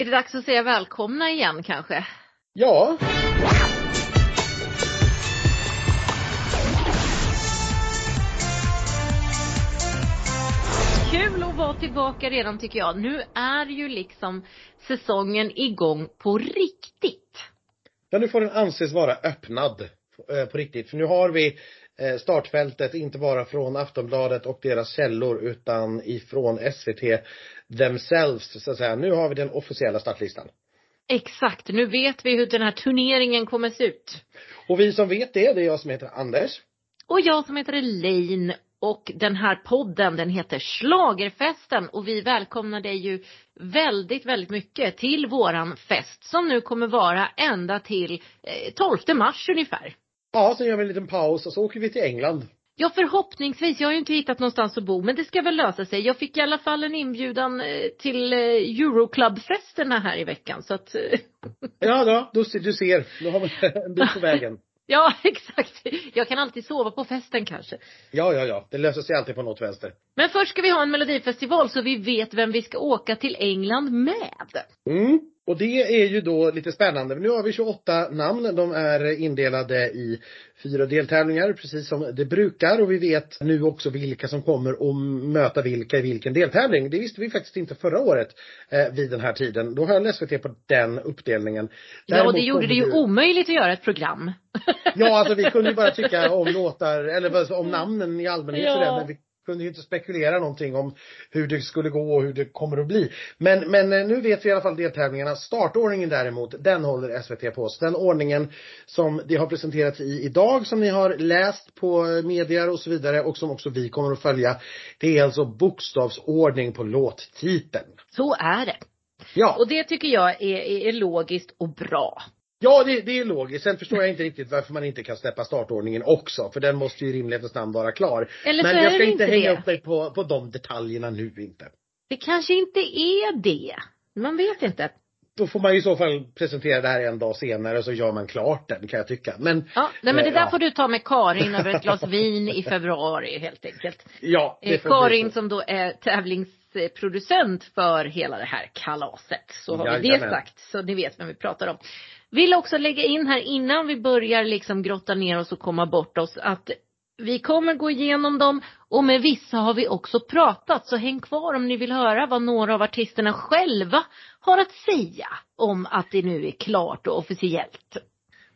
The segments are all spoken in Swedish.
Är det dags att säga välkomna igen kanske? Ja. Kul att vara tillbaka redan tycker jag. Nu är ju liksom säsongen igång på riktigt. Ja, nu får den anses vara öppnad eh, på riktigt. För nu har vi eh, startfältet, inte bara från Aftonbladet och deras källor utan ifrån SVT themselves, så att säga. Nu har vi den officiella startlistan. Exakt, nu vet vi hur den här turneringen kommer se ut. Och vi som vet det, det är jag som heter Anders. Och jag som heter Elaine och den här podden den heter Slagerfesten och vi välkomnar dig ju väldigt, väldigt mycket till våran fest som nu kommer vara ända till eh, 12 mars ungefär. Ja, sen gör vi en liten paus och så åker vi till England. Ja förhoppningsvis, jag har ju inte hittat någonstans att bo men det ska väl lösa sig. Jag fick i alla fall en inbjudan eh, till eh, Euroclub-festerna här i veckan så att eh, Ja, då, då, du ser, då har vi en bit på vägen. Ja exakt. Jag kan alltid sova på festen kanske. Ja, ja, ja, det löser sig alltid på något vänster. Men först ska vi ha en melodifestival så vi vet vem vi ska åka till England med. Mm. Och det är ju då lite spännande. Nu har vi 28 namn. De är indelade i fyra deltävlingar precis som det brukar och vi vet nu också vilka som kommer att möta vilka i vilken deltävling. Det visste vi faktiskt inte förra året eh, vid den här tiden. Då höll SVT på den uppdelningen. Däremot ja, och det gjorde det ju omöjligt att göra ett program. ja, alltså vi kunde ju bara tycka om låtar, eller om namnen i allmänhet ja. sådär, men vi kunde ju inte spekulera någonting om hur det skulle gå och hur det kommer att bli. Men, men eh, nu vet vi i alla fall deltävlingarna. Startordningen däremot, den håller SVT på. Så den ordningen som det har presenterats i idag, som ni har läst på medier och så vidare och som också vi kommer att följa. Det är alltså bokstavsordning på låttiteln. Så är det. Ja. Och det tycker jag är, är, är logiskt och bra. Ja, det, det är logiskt. Sen förstår jag inte riktigt varför man inte kan släppa startordningen också. För den måste ju i rimlighetens namn vara klar. Eller Men så jag ska inte hänga det. upp mig på, på de detaljerna nu inte. Det kanske inte är det. Man vet inte. Då får man i så fall presentera det här en dag senare så gör man klart den kan jag tycka. Men. Ja, nej men det eh, där ja. får du ta med Karin över ett glas vin i februari helt enkelt. Ja, det Eh, får bli Karin som då är tävlingsproducent för hela det här kalaset. Så har vi det Jajamän. sagt, så ni vet vem vi pratar om. Vill också lägga in här innan vi börjar liksom grotta ner oss och komma bort oss att vi kommer gå igenom dem och med vissa har vi också pratat så häng kvar om ni vill höra vad några av artisterna själva har att säga om att det nu är klart och officiellt.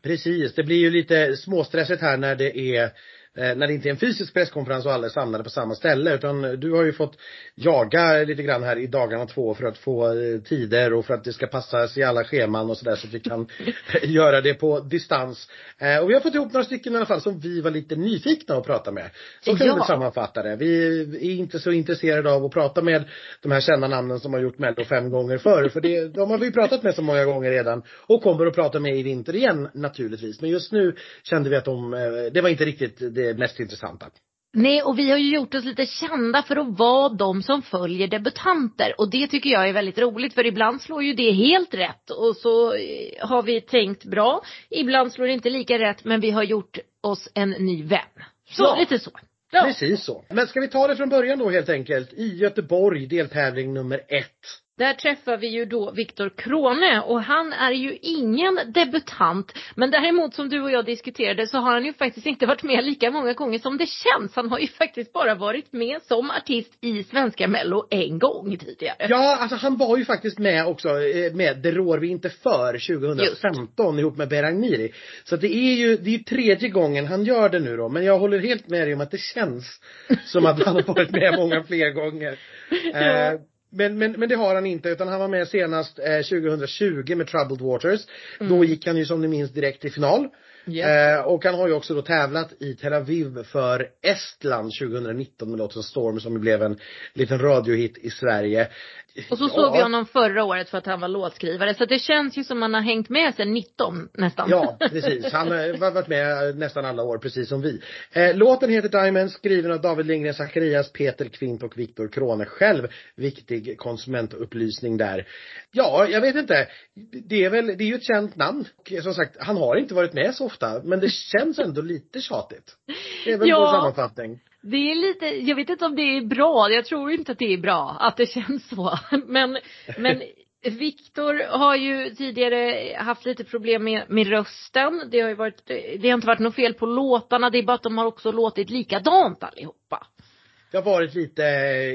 Precis, det blir ju lite småstressigt här när det är när det inte är en fysisk presskonferens och alla är samlade på samma ställe utan du har ju fått jaga lite grann här i dagarna två för att få eh, tider och för att det ska passas i alla scheman och sådär så att vi kan göra det på distans. Eh, Och vi har fått ihop några stycken i alla fall som vi var lite nyfikna att prata med. Så kan vi Ja. väl sammanfatta det. Vi är inte så intresserade av att prata med de här kända namnen som har gjort Mello fem gånger förr. För det, de har vi pratat med så många gånger redan. Och kommer att prata med i vinter igen naturligtvis. Men just nu kände vi att de, eh, det var inte riktigt det mest intressanta. Nej, och vi har ju gjort oss lite kända för att vara de som följer debutanter. Och det tycker jag är väldigt roligt för ibland slår ju det helt rätt och så eh, har vi tänkt bra. Ibland slår det inte lika rätt men vi har gjort oss en ny vän. Så, Ja. lite så. Ja. Precis så. Men ska vi ta det från början då helt enkelt. I Göteborg, deltävling nummer ett. Där träffar vi ju då Viktor Krone och han är ju ingen debutant. Men däremot som du och jag diskuterade så har han ju faktiskt inte varit med lika många gånger som det känns. Han har ju faktiskt bara varit med som artist i Svenska Mello en gång tidigare. Ja, alltså han var ju faktiskt med också eh, med Det rår vi inte för 2015 ihop med Berang Miri. Så det är ju, det är ju tredje gången han gör det nu då. Men jag håller helt med dig om att det känns som att han har varit med många fler gånger. Eh, men, men, men det har han inte utan han var med senast eh, 2020 med Troubled Waters. Då gick han ju som ni minns direkt till final. Yes. Eh, och han har ju också då tävlat i Tel Aviv för Estland 2019 med låten Storm som blev en liten radiohit i Sverige. Och så såg vi honom förra året för att han var låtskrivare. Så det känns ju som han har hängt med sen 19 nästan. Ja, precis. Han har varit med nästan alla år, precis som vi. Eh, låten heter Diamonds, skriven av David Lindgren Zacharias, Peter Kvint och Viktor Krone själv. Viktig konsumentupplysning där. Ja, jag vet inte. Det är väl, det är ju ett känt namn. Och som sagt, han har inte varit med så ofta, men det känns ändå lite tjatigt. Det är väl Ja. vår sammanfattning. Det är lite, jag vet inte om det är bra, jag tror inte att det är bra att det känns så. Men, men Viktor har ju tidigare haft lite problem med, med rösten. Det har ju varit, det har inte varit något fel på låtarna, det är bara att de har också låtit likadant allihopa. Det har varit lite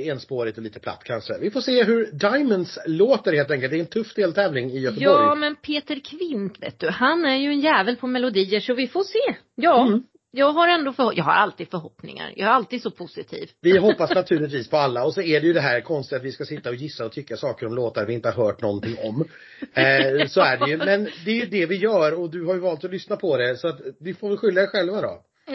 enspårigt och lite platt kanske. Vi får se hur Diamonds låter helt enkelt. Det är en tuff deltävling i Göteborg. Ja, men Peter Kvint vet du, han är ju en jävel på melodier så vi får se. Ja. Mm. Jag har ändå för, jag har alltid förhoppningar. Jag är alltid så positiv. Vi hoppas naturligtvis på alla och så är det ju det här konstiga att vi ska sitta och gissa och tycka saker om låtar vi inte har hört någonting om. Eh, så är det ju. Men det är ju det vi gör och du har ju valt att lyssna på det så att vi får väl skylla er själva då.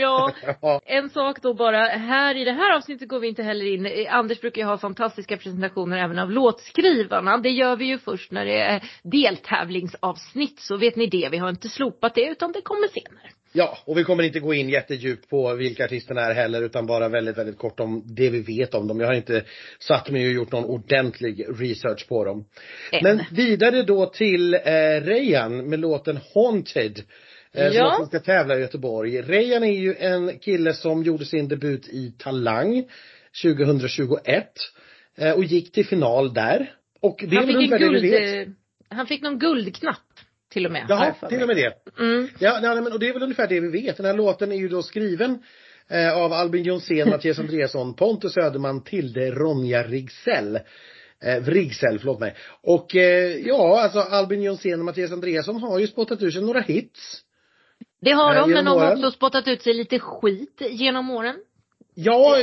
Ja, en sak då bara. Här i det här avsnittet går vi inte heller in. Anders brukar ju ha fantastiska presentationer även av låtskrivarna. Det gör vi ju först när det är deltävlingsavsnitt. Så vet ni det. Vi har inte slopat det utan det kommer senare. Ja, och vi kommer inte gå in jättedjupt på vilka artisterna är heller utan bara väldigt, väldigt kort om det vi vet om dem. Jag har inte satt mig och gjort någon ordentlig research på dem. Än. Men vidare då till eh, Rejan med låten Haunted. Eh, ja. Som ska tävla i Göteborg. Rejan är ju en kille som gjorde sin debut i Talang 2021. Eh, och gick till final där. Och det han är väl ungefär det vet. Han fick någon guldknapp till och med. Ja, till och med det. Mm. Ja, nej, men, och det är väl ungefär det vi vet. Den här låten är ju då skriven eh, av Albin Jonsén, Mattias Andreasson, Pontus Öderman, Tilde, Ronja Rigsell. Eh, Rigsell, förlåt mig. Och eh, ja, alltså Albin Jonsén och Mattias Andreasson har ju spottat ur sig några hits. Det har de, men de har också spottat ut sig lite skit genom åren. Ja,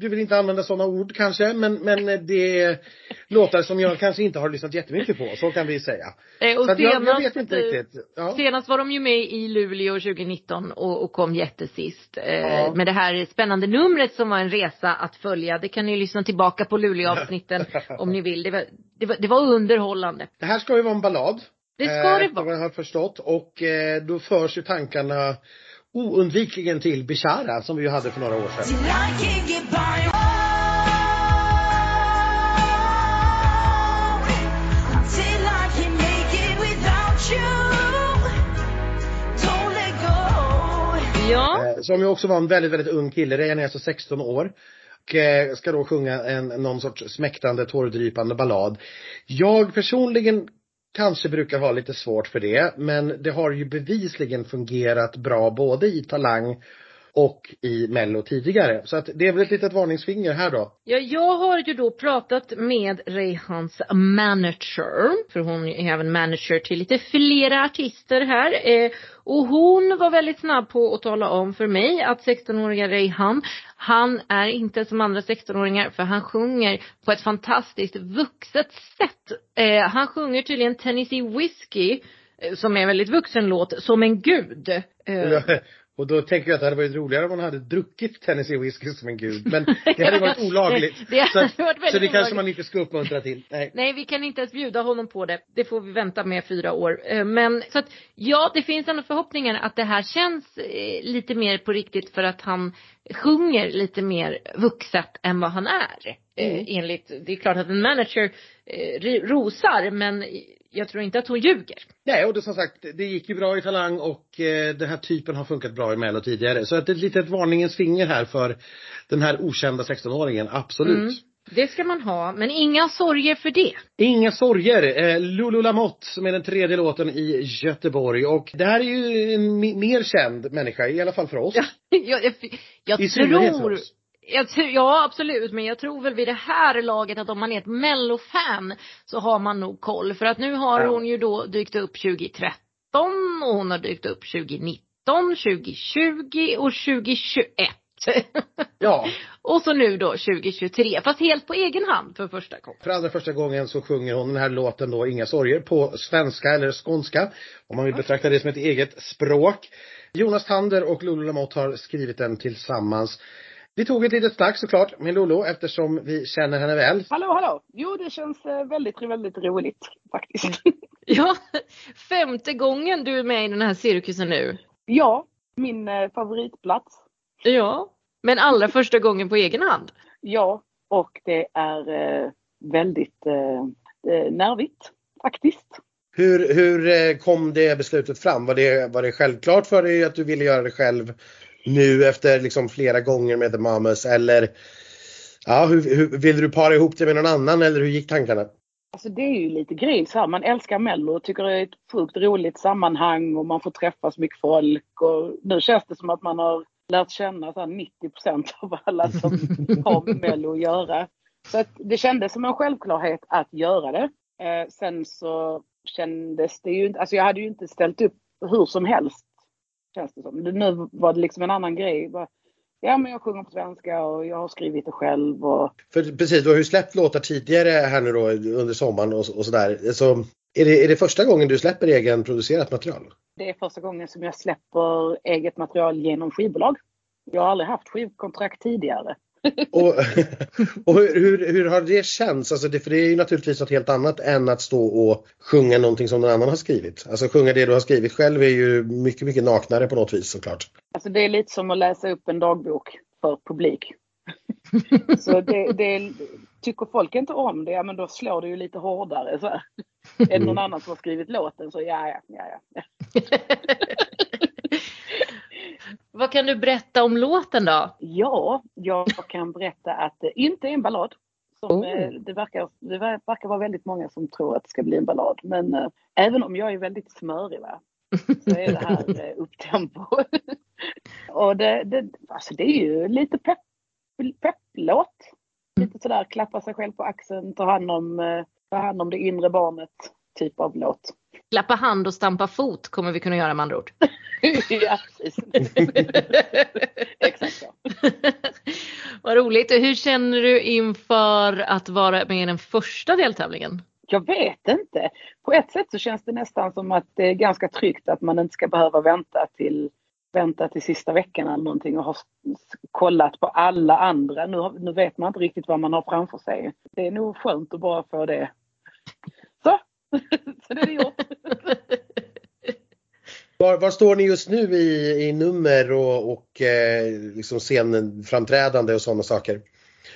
du vill inte använda sådana ord kanske, men, men det är låtar som jag kanske inte har lyssnat jättemycket på, så kan vi säga. Eh, och så senast, jag, jag, vet inte riktigt. Ja. Senast var de ju med i Luleå 2019 och, och kom jättesist. Eh, ja. Med det här spännande numret som var en resa att följa. Det kan ni lyssna tillbaka på Luleå-avsnitten om ni vill. Det var, det, var, det var underhållande. Det här ska ju vara en ballad. Det ska eh, det vara. Jag har förstått. Och eh, då förs ju tankarna oundvikligen till Bishara som vi ju hade för några år sedan. Ja. Eh, som ju också var en väldigt, väldigt ung kille. Rejan är alltså 16 år. Och ska då sjunga en, någon sorts smäktande, tårdrypande ballad. Jag personligen kanske brukar ha lite svårt för det. Men det har ju bevisligen fungerat bra både i Talang och i Mello tidigare. Så att det är väl ett litet varningsfinger här då. Ja, jag har ju då pratat med Rehans manager, för hon är även manager till lite flera artister här. Eh, och hon var väldigt snabb på att tala om för mig att 16-åriga Rehan, han är inte som andra 16-åringar för han sjunger på ett fantastiskt vuxet sätt. Eh, han sjunger tydligen Tennessee Whiskey eh, som är en väldigt vuxen låt, som en gud. Och då tänker jag att det hade varit roligare om hon hade druckit Tennessee whisky som en gud. Men det hade varit olagligt. det hade så, varit väldigt så det kanske man inte ska uppmuntra till. Nej. Nej, vi kan inte ens bjuda honom på det. Det får vi vänta med fyra år. Eh, men så att ja, det finns ändå förhoppningar att det här känns eh, lite mer på riktigt för att han sjunger lite mer vuxet än vad han är. Eh, mm. Enligt, det är klart att en manager rosar men jag tror inte att hon ljuger. Nej, och det som sagt, det gick ju bra i Talang och eh, den här typen har funkat bra i Mello tidigare. Så att det är ett litet varningens finger här för den här okända 16-åringen, absolut. Mm. Det ska man ha, men inga sorger för det. Inga sorger. Eh, Lulu Lamotte som är den tredje låten i Göteborg och det här är ju en mer känd människa, i alla fall för oss. Ja, jag, jag, jag I tror ja absolut, men jag tror väl vid det här laget att om man är ett mellofan så har man nog koll. För att nu har ja. hon ju då dykt upp 2013 och hon har dykt upp 2019, 2020 och 2021. Ja. och så nu då 2023, fast helt på egen hand för första gången. För allra första gången så sjunger hon den här låten då Inga sorger på svenska eller skånska. Om man vill betrakta det som ett eget språk. Jonas Tander och Lulu Lamotte har skrivit den tillsammans. Vi tog ett litet snack såklart med Lolo eftersom vi känner henne väl. Hallå, hallå! Jo, det känns eh, väldigt, väldigt roligt faktiskt. ja, femte gången du är med i den här cirkusen nu. Ja, min eh, favoritplats. Ja, men allra första gången på egen hand. Ja, och det är eh, väldigt nervigt faktiskt. Hur, hur kom det beslutet fram? Var det, var det självklart för dig att du ville göra det själv nu efter liksom flera gånger med The Mamas eller ja, hur, hur, vill du para ihop det med någon annan eller hur gick tankarna? Alltså det är ju lite grejen så här, man älskar Mello och tycker det är ett sjukt roligt sammanhang och man får träffa så mycket folk och nu känns det som att man har lärt känna så 90 procent av alla som har med Mello att göra. Så att det kändes som en självklarhet att göra det. Eh, sen så kändes det ju inte, alltså jag hade ju inte ställt upp hur som helst. Känns det som. Nu var det liksom en annan grej. Ja men jag sjunger på svenska och jag har skrivit det själv och... För precis, du har ju släppt låtar tidigare här nu då under sommaren och, och sådär. Så är det, är det första gången du släpper egenproducerat material? Det är första gången som jag släpper eget material genom skivbolag. Jag har aldrig haft skivkontrakt tidigare. Och, och hur, hur, har det känts? Alltså det, för det är ju naturligtvis något helt annat än att stå och sjunga någonting som någon annan har skrivit. Alltså sjunga det du har skrivit själv är ju mycket, mycket naknare på något vis såklart. Alltså det är lite som att läsa upp en dagbok för publik. Så det, det, tycker folk inte om det, ja men då slår det ju lite hårdare. Så här. Är det någon annan som har skrivit låten så ja, ja, ja. ja. Vad kan du berätta om låten då? Ja, jag kan berätta att det inte är en ballad. Oh. det, verkar, det verkar vara väldigt många som tror att det ska bli en ballad. Men äh, även om jag är väldigt smörig va, så är det här äh, upptempo. och det, det, alltså det är ju lite pepp, pepplåt. Lite sådär klappa sig själv på axeln, ta hand om, äh, ta hand om det inre barnet typ av låt. Klappa hand och stampa fot kommer vi kunna göra med andra ord. ja, precis. Exakt så. Vad roligt. Hur känner du inför att vara med i den första deltävlingen? Jag vet inte. På ett sätt så känns det nästan som att det är ganska tryggt att man inte ska behöva vänta till, vänta till sista veckan eller någonting och ha kollat på alla andra. Nu, nu vet man inte riktigt vad man har framför sig. Det är nog skönt att bara få det. Så, så det är det gjort. Var, var, står ni just nu i, i nummer och, och eh, liksom scenframträdande och sådana saker?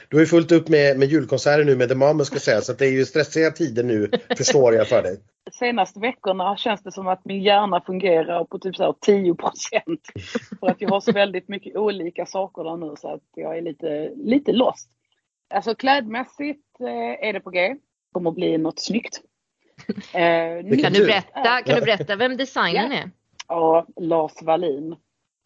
Du har ju fullt upp med, med julkonserter nu med The Mamas ska säga så det är ju stressiga tider nu förstår jag för dig. Senaste veckorna känns det som att min hjärna fungerar på typ så 10 procent. För att jag har så väldigt mycket olika saker där nu så att jag är lite, lite lost. Alltså klädmässigt eh, är det på G. Kommer att bli något snyggt. Eh, kan, du berätta, kan du berätta vem designen är? Ja, Lars Wallin.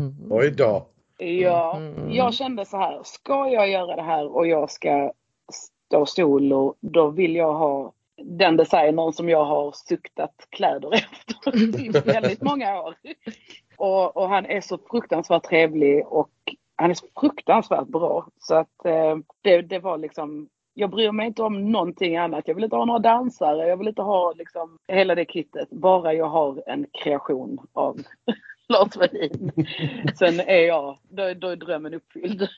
Mm. Oj då. Ja, mm. jag kände så här, ska jag göra det här och jag ska stå solo, då vill jag ha den designern som jag har suktat kläder efter i väldigt många år. Och, och, han är så fruktansvärt trevlig och han är så fruktansvärt bra. Så att eh, det, det var liksom jag bryr mig inte om någonting annat. Jag vill inte ha några dansare, jag vill inte ha liksom hela det kittet. Bara jag har en kreation av Lars Wallin. Sen är jag, då, då är drömmen uppfylld.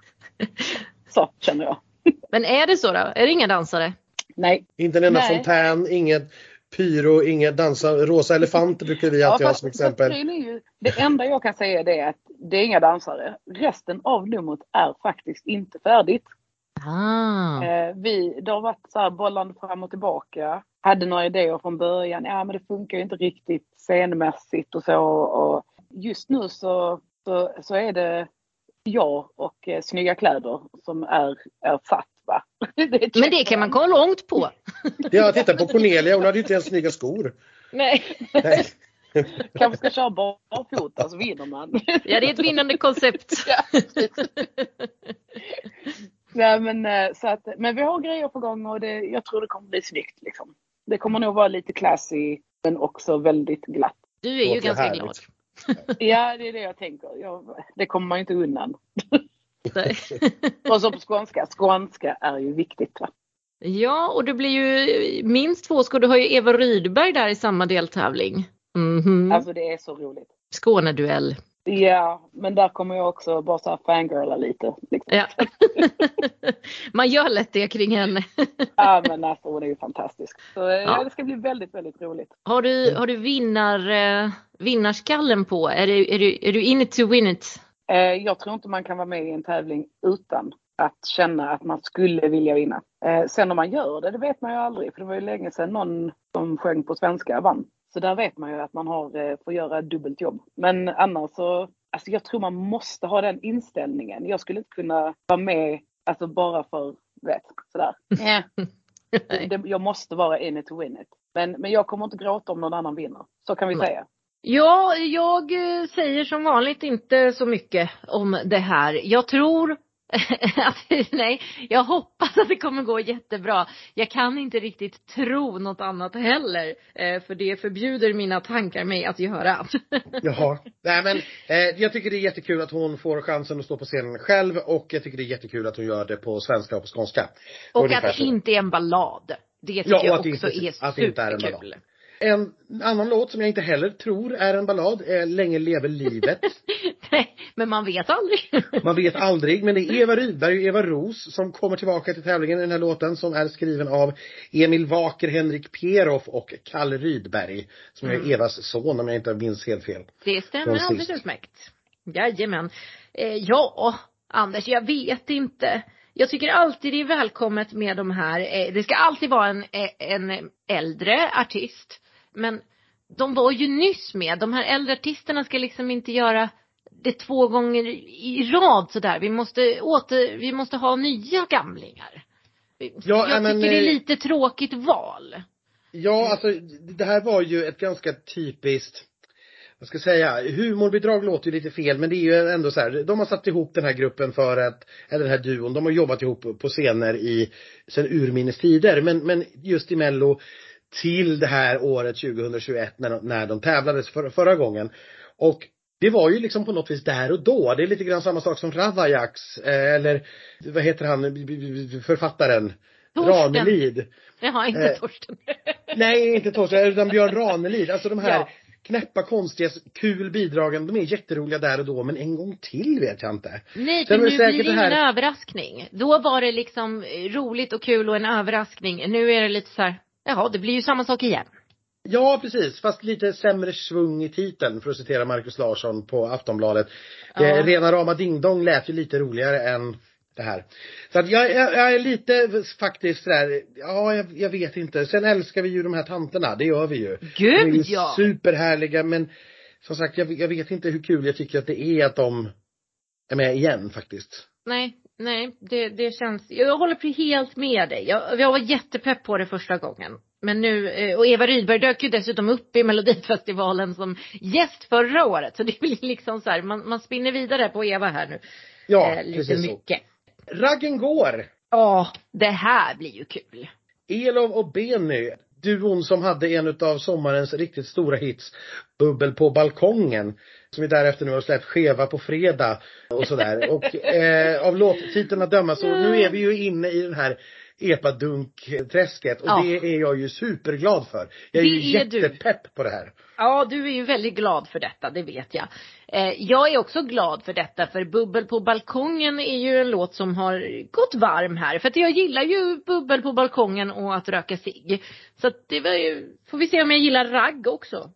Så känner jag. Men är det så då? Är det inga dansare? Nej. Inte en enda Nej. fontän, inget pyro, inget dansa, rosa elefanter brukar vi alltid ja, ha som exempel. Ju, det enda jag kan säga är att det är inga dansare. Resten av numret är faktiskt inte färdigt. Ah. Eh, vi, det har varit så här bollande fram och tillbaka. Hade några idéer från början. Ja men det funkar ju inte riktigt scenmässigt och så. Och just nu så, så, så är det jag och eh, snygga kläder som är, är satt. Va? Det men det kan man komma långt på. ja, titta på Cornelia, hon hade ju inte ens snygga skor. Nej. Nej. Kanske ska köra barfota så vinner man. Ja, det är ett vinnande koncept. Ja, Nej, men, eh, så att, men vi har grejer på gång och det, jag tror det kommer bli snyggt. Liksom. Det kommer nog vara lite classy men också väldigt glatt. Du är ju ganska härligt. glad. Ja, det är det jag tänker. Jag, det kommer man inte undan. och så på skånska. Skånska är ju viktigt. Va? Ja, och det blir ju minst två skor. Du har ju Eva Rydberg där i samma deltävling. Mm -hmm. Alltså det är så roligt. Skåneduell. Ja, men där kommer jag också bara så här fangirla lite. Liksom. Ja. Man gör lätt det kring henne. ja, men alltså hon är ju fantastisk. Så eh, ja. det ska bli väldigt, väldigt roligt. Har du, har du vinnar, eh, vinnarskallen på? Är du, är, du, är du in it to win it? Eh, jag tror inte man kan vara med i en tävling utan att känna att man skulle vilja vinna. Sen om man gör det, det vet man ju aldrig. För det var ju länge sedan någon som sjöng på svenska vann. Så där vet man ju att man har, får göra dubbelt jobb. Men annars så, alltså jag tror man måste ha den inställningen. Jag skulle inte kunna vara med, alltså bara för, vet, sådär. det, jag måste vara in it to win it. Men, men jag kommer inte gråta om någon annan vinner. Så kan vi Nej. säga. Ja, jag eh, säger som vanligt inte så mycket om det här. Jag tror nej, jag hoppas att det kommer gå jättebra. Jag kan inte riktigt tro något annat heller. Eh, för det förbjuder mina tankar mig att göra. Jaha. Nej men eh, jag tycker det är jättekul att hon får chansen att stå på scenen själv och jag tycker det är jättekul att hon gör det på svenska och på skånska. Och att det så. inte är en ballad. Det tycker ja, jag också inte, är superkul. Att det inte är en ballad. En annan låt som jag inte heller tror är en ballad är Länge leve livet. Nej, men man vet aldrig. man vet aldrig, men det är Eva Rydberg och Eva Ros som kommer tillbaka till tävlingen i den här låten som är skriven av Emil Waker, Henrik Peroff och Kalle Rydberg. Som mm. är Evas son om jag inte minns helt fel. Det stämmer alldeles utmärkt. Jajamän. Eh, ja, Anders, jag vet inte. Jag tycker alltid det är välkommet med de här, eh, det ska alltid vara en, eh, en äldre artist men de var ju nyss med. De här äldre artisterna ska liksom inte göra det två gånger i rad sådär. Vi måste åter, vi måste ha nya gamlingar. Ja, jag men, tycker det är eh, lite tråkigt val. Ja, alltså det här var ju ett ganska typiskt vad ska jag säga, humorbidrag låter ju lite fel men det är ju ändå så här, de har satt ihop den här gruppen för att, eller den här duon, de har jobbat ihop på scener i, sen urminnes tider men, men just i mello till det här året 2021 när, när de tävlades för, förra gången. Och det var ju liksom på något vis där och då. Det är lite grann samma sak som Ravajaks, eh, eller vad heter han, författaren? Torsten. Ranelid. Jaha, inte eh, Torsten. nej, inte Torsten, utan Björn Ranelid. Alltså de här ja. knäppa, konstiga, kul bidragen, de är jätteroliga där och då, men en gång till vet jag inte. Nej, för nu blir det här... överraskning. Då var det liksom roligt och kul och en överraskning. Nu är det lite så här, Jaha, det blir ju samma sak igen. Ja, precis. Fast lite sämre svung i titeln, för att citera Markus Larsson på Aftonbladet. Ja. Det, rena rama Ding Dong lät ju lite roligare än det här. Så att jag, jag, jag är lite faktiskt sådär, ja jag, jag, vet inte. Sen älskar vi ju de här tanterna, det gör vi ju. Gud de är ja! Superhärliga men som sagt jag, jag vet inte hur kul jag tycker att det är att de är med igen faktiskt. Nej, nej, det, det känns, jag håller helt med dig. Jag, jag var jättepepp på det första gången. Men nu, eh, och Eva Rydberg dök ju dessutom upp i Melodifestivalen som gäst förra året. Så det blir liksom så här, man, man spinner vidare på Eva här nu. Ja, eh, lite precis mycket. Så. Raggen går! Ja, det här blir ju kul. Elov och Benny, duon som hade en av sommarens riktigt stora hits, Bubbel på balkongen som vi därefter nu har släppt Skeva på fredag och sådär. Och eh, av låttiteln att döma så nu är vi ju inne i den här epadunk-träsket och ja. det är jag ju superglad för. Jag är det ju jättepepp du. på det här. Ja, du är ju väldigt glad för detta, det vet jag. Eh, jag är också glad för detta för Bubbel på balkongen är ju en låt som har gått varm här. För att jag gillar ju Bubbel på balkongen och att röka cigg. Så att det var ju, får vi se om jag gillar ragg också.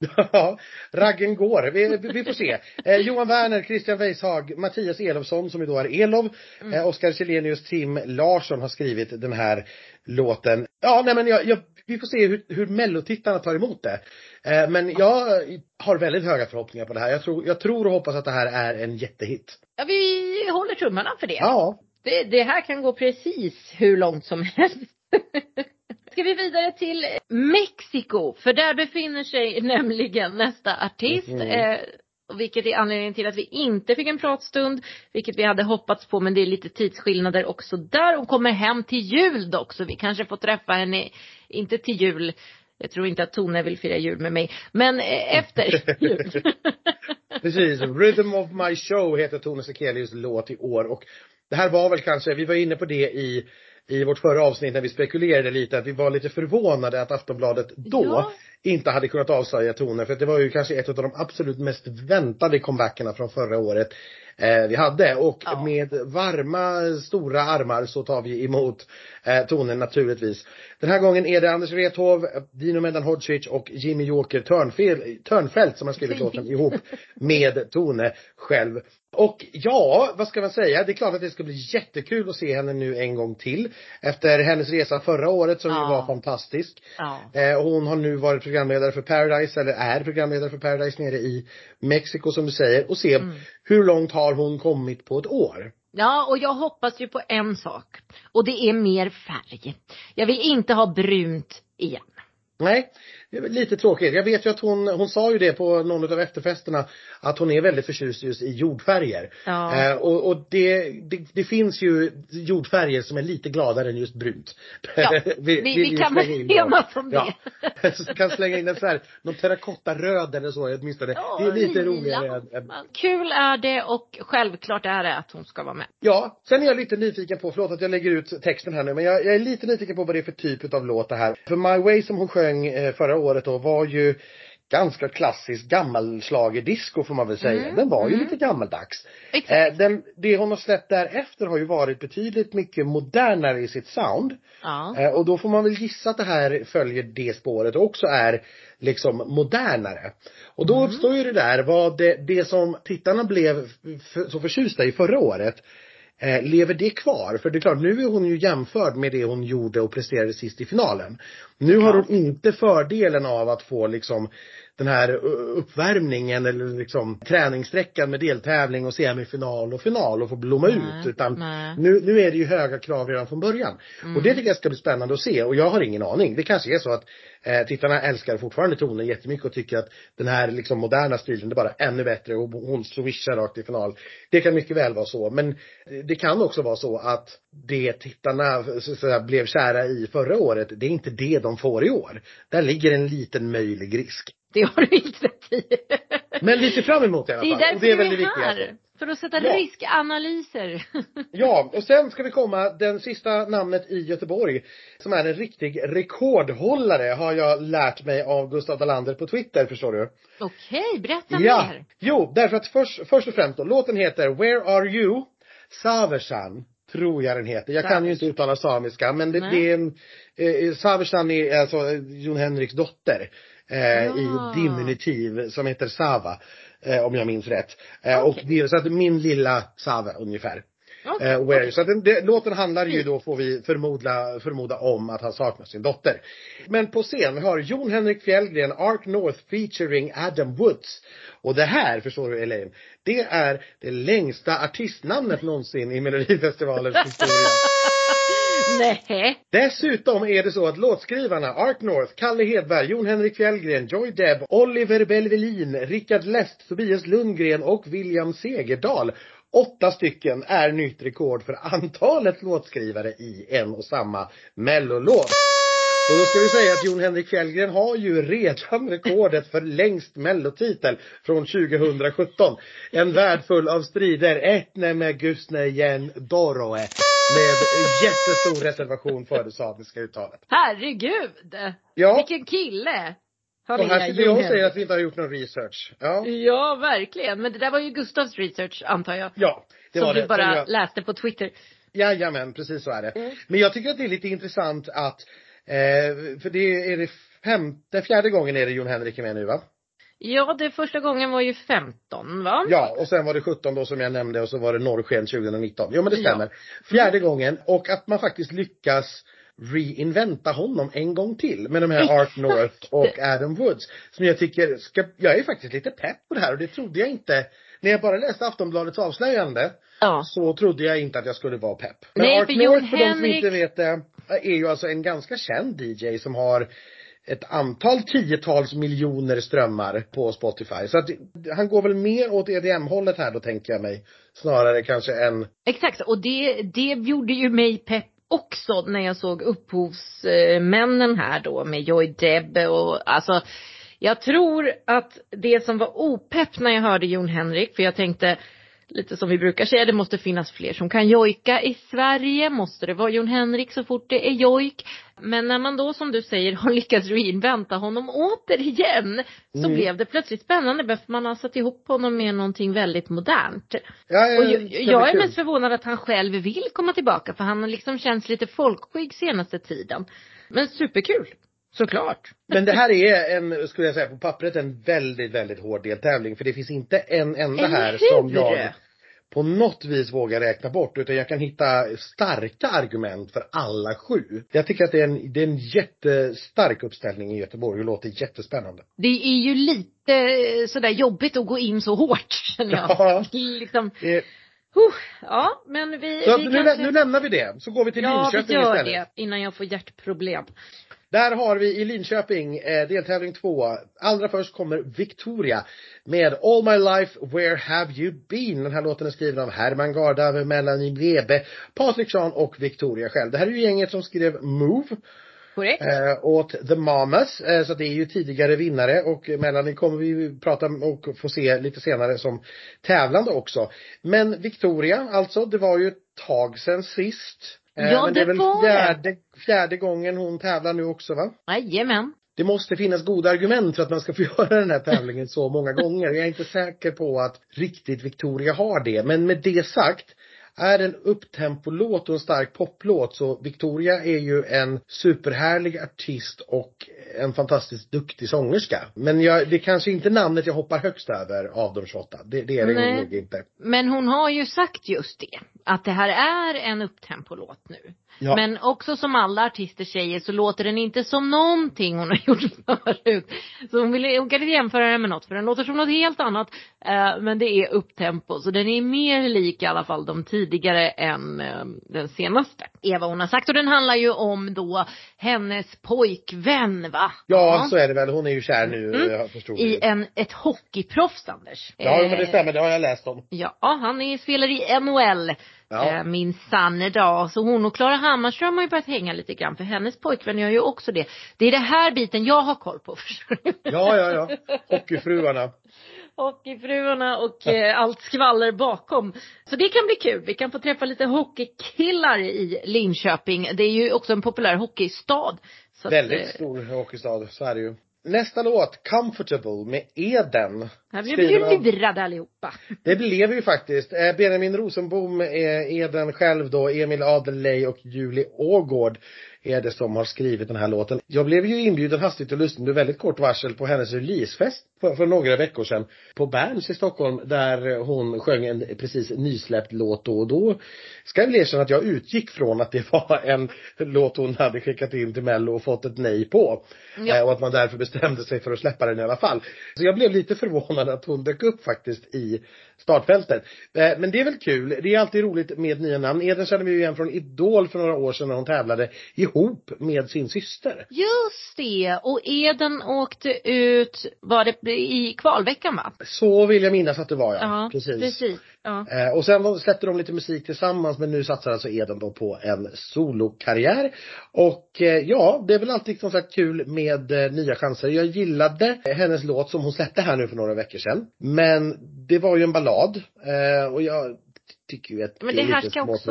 Ja, raggen går. Vi, vi får se. Eh, Johan Werner, Christian Weishag, Mattias Elofsson som ju då är Elof, mm. eh, Oskar Källenius, Tim Larsson har skrivit den här låten. Ja, nej men jag, jag, vi får se hur, hur mellotittarna tar emot det. Eh, men jag har väldigt höga förhoppningar på det här. Jag tror, jag tror och hoppas att det här är en jättehit. Ja, vi håller tummarna för det. Ja. Det, det här kan gå precis hur långt som helst. Ska vi vidare till Mexiko, för där befinner sig nämligen nästa artist. Mm. Eh, vilket är anledningen till att vi inte fick en pratstund, vilket vi hade hoppats på, men det är lite tidsskillnader också där. Hon kommer hem till jul dock, så vi kanske får träffa henne, inte till jul, jag tror inte att Tone vill fira jul med mig, men eh, efter jul. Precis, Rhythm of my show heter Tone Sekelius låt i år och det här var väl kanske, vi var inne på det i i vårt förra avsnitt när vi spekulerade lite att vi var lite förvånade att Aftonbladet då ja inte hade kunnat avslöja toner för det var ju kanske ett av de absolut mest väntade comebackerna från förra året eh, vi hade och ja. med varma stora armar så tar vi emot eh, tonen naturligtvis. Den här gången är det Anders Wrethov, Dino Mendan Hodzic och Jimmy Joker Törnfält som har skrivit låten ihop med Tone själv. Och ja, vad ska man säga? Det är klart att det ska bli jättekul att se henne nu en gång till. Efter hennes resa förra året som ja. ju var fantastisk. Ja. Eh, hon har nu varit programledare för Paradise, eller är programledare för Paradise nere i Mexiko som du säger. Och se mm. hur långt har hon kommit på ett år? Ja, och jag hoppas ju på en sak. Och det är mer färg. Jag vill inte ha brunt igen. Nej, lite tråkigt. Jag vet ju att hon, hon sa ju det på någon av efterfesterna att hon är väldigt förtjust just i jordfärger. Ja. Eh, och och det, det, det, finns ju jordfärger som är lite gladare än just brunt. Ja, vi, vi, vi kan väl enas om det. Ja. så kan slänga in en så här, någon terrakottaröd eller så åtminstone. Ja, det är lite roligare. Än, än... Kul är det och självklart är det att hon ska vara med. Ja, sen är jag lite nyfiken på, förlåt att jag lägger ut texten här nu, men jag, jag är lite nyfiken på vad det är för typ av låt det här. För My Way som hon sjöng eh, förra året då var ju ganska klassisk gammalschlagerdisco får man väl säga. Mm, den var ju mm. lite gammaldags. Eh, den, det hon har släppt därefter har ju varit betydligt mycket modernare i sitt sound. Ja. Eh, och då får man väl gissa att det här följer det spåret och också är liksom modernare. Och då mm. uppstår ju det där vad det, det som tittarna blev så förtjusta i förra året Eh, lever det kvar? För det är klart, nu är hon ju jämförd med det hon gjorde och presterade sist i finalen. Nu har hon inte fördelen av att få liksom den här uppvärmningen eller liksom träningssträckan med deltävling och semifinal och final och få blomma nej, ut. Utan nu, nu är det ju höga krav redan från början. Mm. Och det tycker jag ska bli spännande att se och jag har ingen aning. Det kanske är så att eh, tittarna älskar fortfarande tonen jättemycket och tycker att den här liksom moderna stilen är bara ännu bättre och hon swishar rakt i final. Det kan mycket väl vara så. Men det kan också vara så att det tittarna så, så blev kära i förra året, det är inte det de får i år. Där ligger en liten möjlig risk. Det har du inte rätt i. Men vi ser fram emot det i alla fall. Det är därför det är väl det här. För att sätta ja. riskanalyser. ja, och sen ska vi komma den sista namnet i Göteborg som är en riktig rekordhållare har jag lärt mig av Gustav Dalander på Twitter, förstår du. Okej, okay, berätta ja. mer. Jo, därför att först, först och främst då, låten heter Where Are You? Saversan tror jag den heter. Jag kan ju inte uttala samiska men det, det är en, eh, Saversan är alltså Jon Henriks dotter eh, ja. i diminutiv som heter Sava. Eh, om jag minns rätt. Eh, okay. Och det, så att min lilla Sava ungefär. Okay. Eh, okay. Så att den, det, låten handlar ju då, får vi förmoda, förmoda om, att han saknar sin dotter. Men på scen har Jon Henrik Fjällgren, Ark North featuring Adam Woods. Och det här, förstår du Elaine, det är det längsta artistnamnet någonsin i Melodifestivalens historia. Nej. Dessutom är det så att låtskrivarna Art North, Kalle Hedberg, Jon Henrik Fjällgren, Joy Deb, Oliver Belvelin, Rickard Lest, Tobias Lundgren och William Segerdal, Åtta stycken är nytt rekord för antalet låtskrivare i en och samma mellolåt. Och då ska vi säga att Jon Henrik Fjällgren har ju redan rekordet för längst mellotitel från 2017. En värld full av strider. ett med Gusne Jen Doroe med jättestor reservation för det samiska uttalet. Herregud! Ja. Vilken kille! och här sitter jag och säger att vi inte har gjort någon research. Ja. ja, verkligen. Men det där var ju Gustavs research, antar jag. Ja, det som var det. Som du bara jag... läste på Twitter. Jajamän, precis så är det. Mm. Men jag tycker att det är lite intressant att, eh, för det är det femte, fjärde gången är det Jon Henrik är med nu va? Ja, det första gången var ju 15 va? Ja, och sen var det 17 då som jag nämnde och så var det Norrsken 2019. Jo men det stämmer. Ja. Fjärde gången och att man faktiskt lyckas reinventa honom en gång till med de här Art North och Adam Woods. Som jag tycker ska, jag är faktiskt lite pepp på det här och det trodde jag inte. När jag bara läste Aftonbladets avslöjande ja. så trodde jag inte att jag skulle vara pepp. Men Nej, Art för North, för de som inte vet det, är ju alltså en ganska känd DJ som har ett antal tiotals miljoner strömmar på Spotify. Så att han går väl mer åt EDM-hållet här då tänker jag mig. Snarare kanske än Exakt, och det, det gjorde ju mig pepp också när jag såg upphovsmännen eh, här då med Joy Deb och alltså jag tror att det som var opepp när jag hörde Jon Henrik, för jag tänkte lite som vi brukar säga, det måste finnas fler som kan jojka i Sverige. Måste det vara Jon Henrik så fort det är jojk? Men när man då som du säger har lyckats reinventa honom återigen så mm. blev det plötsligt spännande för man har satt ihop honom med någonting väldigt modernt. Ja, ja, och jag, jag är mest förvånad att han själv vill komma tillbaka för han har liksom känts lite folkskygg senaste tiden. Men superkul. Såklart. Men det här är en, skulle jag säga på pappret, en väldigt, väldigt hård deltävling. För det finns inte en enda här som jag på något vis vågar räkna bort. Utan jag kan hitta starka argument för alla sju. Jag tycker att det är en, det är en jättestark uppställning i Göteborg och låter jättespännande. Det är ju lite sådär jobbigt att gå in så hårt känner jag. Ja, liksom. det, Huh, ja, men vi, Så vi nu, kanske... nu lämnar vi det, så går vi till Ja, vi Linköping gör istället. det innan jag får hjärtproblem. Där har vi i Linköping eh, deltävling två. Allra först kommer Victoria med All My Life Where Have You Been? Den här låten är skriven av Herman Gardave, Melanie Webe, Patrik Sean och Victoria själv. Det här är ju gänget som skrev Move Korrekt? eh, åt The Mamas. Eh, så det är ju tidigare vinnare och Melanie kommer vi ju prata och få se lite senare som tävlande också. Men Victoria alltså, det var ju ett tag sedan sist. Eh, Ja, men det är det väl var fjärde, fjärde gången hon tävlar nu också va? Jajamän. Det måste finnas goda argument för att man ska få göra den här tävlingen så många gånger. Jag är inte säker på att riktigt Victoria har det. Men med det sagt, är en upptempolåt och en stark poplåt så Victoria är ju en superhärlig artist och en fantastiskt duktig sångerska. Men jag, det är kanske inte namnet jag hoppar högst över av de 28. Det, det är det Nej. nog inte. Men hon har ju sagt just det. Att det här är en upptempolåt nu. Ja. Men också som alla artister säger så låter den inte som någonting hon har gjort förut. Så hon, vill, hon kan inte jämföra den med något för den låter som något helt annat. Eh, men det är upptempo. Så den är mer lik i alla fall de tidigare än eh, den senaste. Eva hon har sagt. Och den handlar ju om då hennes pojkvän va? Ja, så är det väl. Hon är ju kär nu, Mm. jag förstod I det. en, ett hockeyproffs Anders. Ja, men det stämmer. Det har jag läst om. Ja, han är, spelar i NHL. Ja. Eh, min sann idag. Så hon och Klara Hammarström har ju börjat hänga lite grann för hennes pojkvän gör ju också det. Det är det här biten jag har koll på. Ja, ja, ja. Hockeyfruarna. Hockeyfruarna och eh, allt skvaller bakom. Så det kan bli kul. Vi kan få träffa lite hockeykillar i Linköping. Det är ju också en populär hockeystad. Så att, Väldigt eh, stor hockeystad, så är det ju. Nästa låt, Comfortable med Eden. Här av- ju lurade allihopa. Det blev ju faktiskt. Eh, Benjamin Rosenbom eh, Eden själv då, Emil Adelej och Julie Ågård är det som har skrivit den här låten. Jag blev ju inbjuden hastigt och lustigt under väldigt kort varsel på hennes releasefest för, för några veckor sedan på Berns i Stockholm där hon sjöng en precis nysläppt låt då och då ska jag väl erkänna att jag utgick från att det var en låt hon hade skickat in till Mello och fått ett nej på. Ja. Eh, och att man därför bestämde sig för att släppa den i alla fall. Så jag blev lite förvånad att hon dök upp faktiskt i startfältet. Eh, men det är väl kul. Det är alltid roligt med nya namn. Eden känner vi ju igen från Idol för några år sedan när hon tävlade ihop med sin syster. Just det. Och Eden åkte ut, var det i kvalveckan va? Så vill jag minnas att det var ja. Ja, precis. precis. Ja. Eh, och sen släppte de lite musik tillsammans men nu satsar alltså Eden då på en solokarriär. Och eh, ja, det är väl alltid som sagt kul med eh, nya chanser. Jag gillade hennes låt som hon släppte här nu för några veckor sedan. Men det var ju en ballad. Och jag tycker ju att Men det det är här ska också.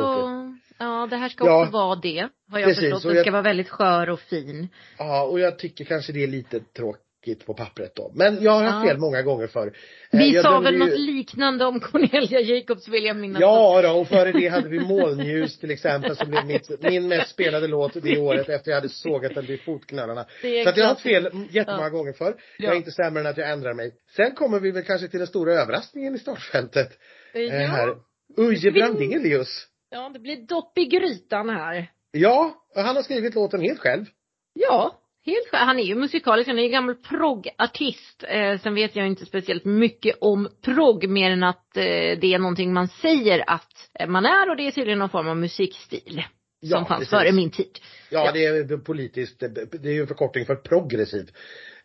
Ja det här ska Ja. också vara det. Har jag Precis, förstått. Den jag- ska vara väldigt skör och fin. Ja, och jag tycker kanske det är lite tråkigt på pappret då. Men jag har haft Ja. fel många gånger förr. Eh, Vi jag sa väl ju- något liknande om Cornelia Jacobs vill jag minnas. Ja då, och före det hade vi Molnljus till exempel som blev mitt, min mest spelade låt det året efter jag hade sågat den vid fotknölarna. Så att jag har haft fel jättemånga Ja. gånger för. Jag Ja. är inte sämre än att jag ändrar mig. Sen kommer vi väl kanske till den stora överraskningen i startfältet. Eh, Eh, ja. här. Uje Brandelius. Ja, det blir dopp i grytan här. Ja, han har skrivit låten helt själv. Ja, helt själv. Han är ju musikalisk, han är ju gammal proggartist. Eh, sen vet jag inte speciellt mycket om progg mer än att eh, det är någonting man säger att eh, man är och det är tydligen någon form av musikstil. Ja, som fanns precis. före min tid. Ja, Ja. det är politiskt, det är ju en förkortning för progressiv.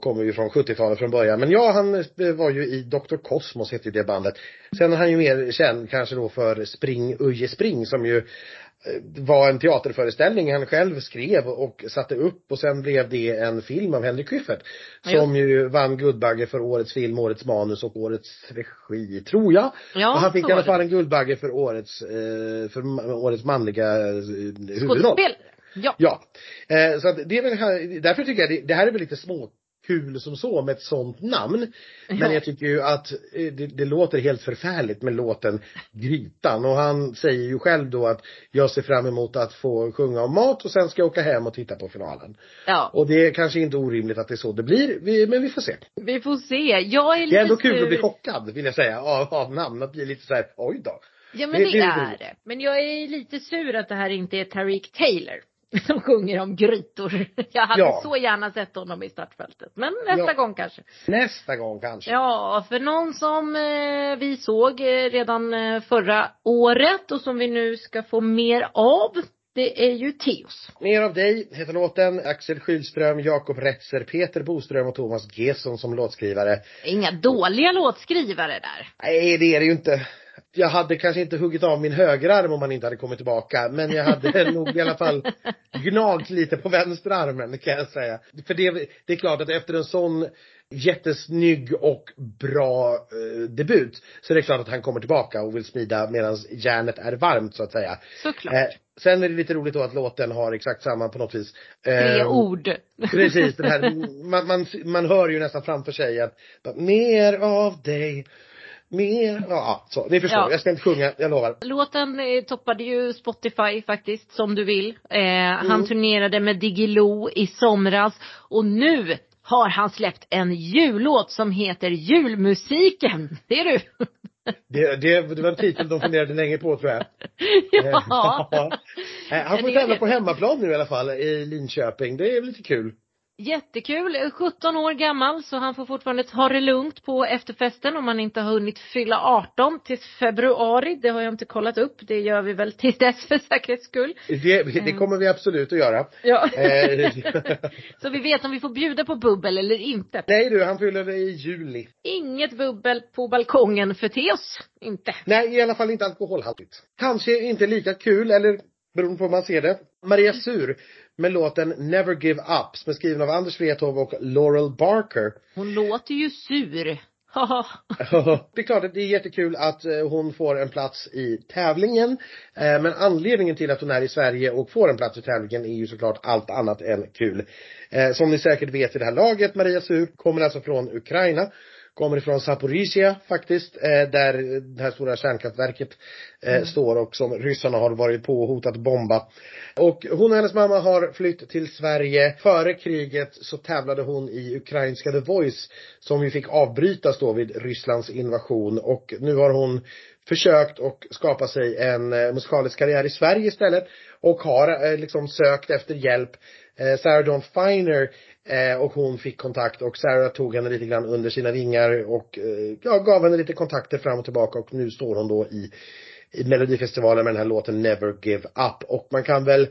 Kommer ju från 70-talet från början. Men ja, han eh, var ju i Dr. Cosmos hette det bandet. Sen är han ju mer känd kanske då för Spring Uje Spring som ju eh, var en teaterföreställning han själv skrev och satte upp och sen blev det en film av Henrik Schyffert. Ja, Som ju vann Guldbagge för årets film, årets manus och årets regi, tror jag. Ja, och han fick i alla fall en Guldbagge för årets, eh, för årets manliga huvudroll. Skådespelare. Ja. Ja. Så att det är väl därför tycker jag det, det här är väl lite små kul som så med ett sånt namn. Men Ja. jag tycker ju att eh, det, det låter helt förfärligt med låten Grytan. Och han säger ju själv då att jag ser fram emot att få sjunga om mat och sen ska jag åka hem och titta på finalen. ja. Och det är kanske inte orimligt att det är så det blir, vi, men vi får se. Vi får se. Jag är lite Det är ändå kul att bli chockad vill jag säga av, av namn. Att bli lite så här, oj då. Ja men Det- det, det är det. Men jag är lite sur att det här inte är Tariq Taylor. som sjunger om grytor. Jag hade ja. så gärna sett honom i startfältet. Men nästa ja. gång kanske. Nästa gång kanske. Ja, för någon som eh, vi såg eh, redan eh, förra året och som vi nu ska få mer av. Det är ju Teos. Mer av dig heter låten. Axel Skylström, Jakob Retzer, Peter Boström och Thomas Gesson som låtskrivare. Inga dåliga låtskrivare där. Nej, det är det ju inte jag hade kanske inte huggit av min högerarm om han inte hade kommit tillbaka. Men jag hade nog i alla fall gnagt lite på vänsterarmen kan jag säga. För det, det är klart att efter en sån jättesnygg och bra eh, debut så är det klart att han kommer tillbaka och vill smida medan järnet är varmt så att säga. Såklart. Eh, sen är det lite roligt då att låten har exakt samma på något vis. Tre eh, ord. Precis, den här, man, man, man hör ju nästan framför sig att mer av dig mer, ja så, ni förstår. Ja. Jag ska inte sjunga, jag lovar. Låten eh, toppade ju Spotify faktiskt, som du vill. Eh, mm. Han turnerade med Diggiloo i somras och nu har han släppt en jullåt som heter Julmusiken. Det är du. Det, det, det var en titel de funderade länge på tror jag. ja. Eh, han får tävla på hemmaplan nu i alla fall i Linköping. Det är lite kul. Jättekul, 17 år gammal så han får fortfarande ta det lugnt på efterfesten om han inte har hunnit fylla 18 till februari. Det har jag inte kollat upp. Det gör vi väl till dess för säkerhets skull. Det, det kommer vi absolut att göra. Ja. Eh, så vi vet om vi får bjuda på bubbel eller inte. Nej du, han fyller det i juli. Inget bubbel på balkongen för Teos. Inte. Nej, i alla fall inte alkoholhaltigt. Kanske inte lika kul eller beroende på hur man ser det. Maria Sur med låten Never Give Up som är skriven av Anders Wrethov och Laurel Barker. Hon låter ju sur. det är klart att det är jättekul att eh, hon får en plats i tävlingen. Eh, men anledningen till att hon är i Sverige och får en plats i tävlingen är ju såklart allt annat än kul. Eh, som ni säkert vet i det här laget, Maria Sur kommer alltså från Ukraina kommer ifrån Zaporizjzja faktiskt, eh, där det här stora kärnkraftverket eh, mm. står och som ryssarna har varit på och hotat bomba. Och hon och hennes mamma har flytt till Sverige. Före kriget så tävlade hon i ukrainska The Voice som ju fick avbrytas då vid Rysslands invasion och nu har hon försökt och skapa sig en eh, musikalisk karriär i Sverige istället och har liksom sökt efter hjälp. Sarah Dawn Finer Eh, och hon fick kontakt och Sarah tog henne lite grann under sina vingar och eh, ja, gav henne lite kontakter fram och tillbaka och nu står hon då i, i Melodifestivalen med den här låten Never Give Up och man kan väl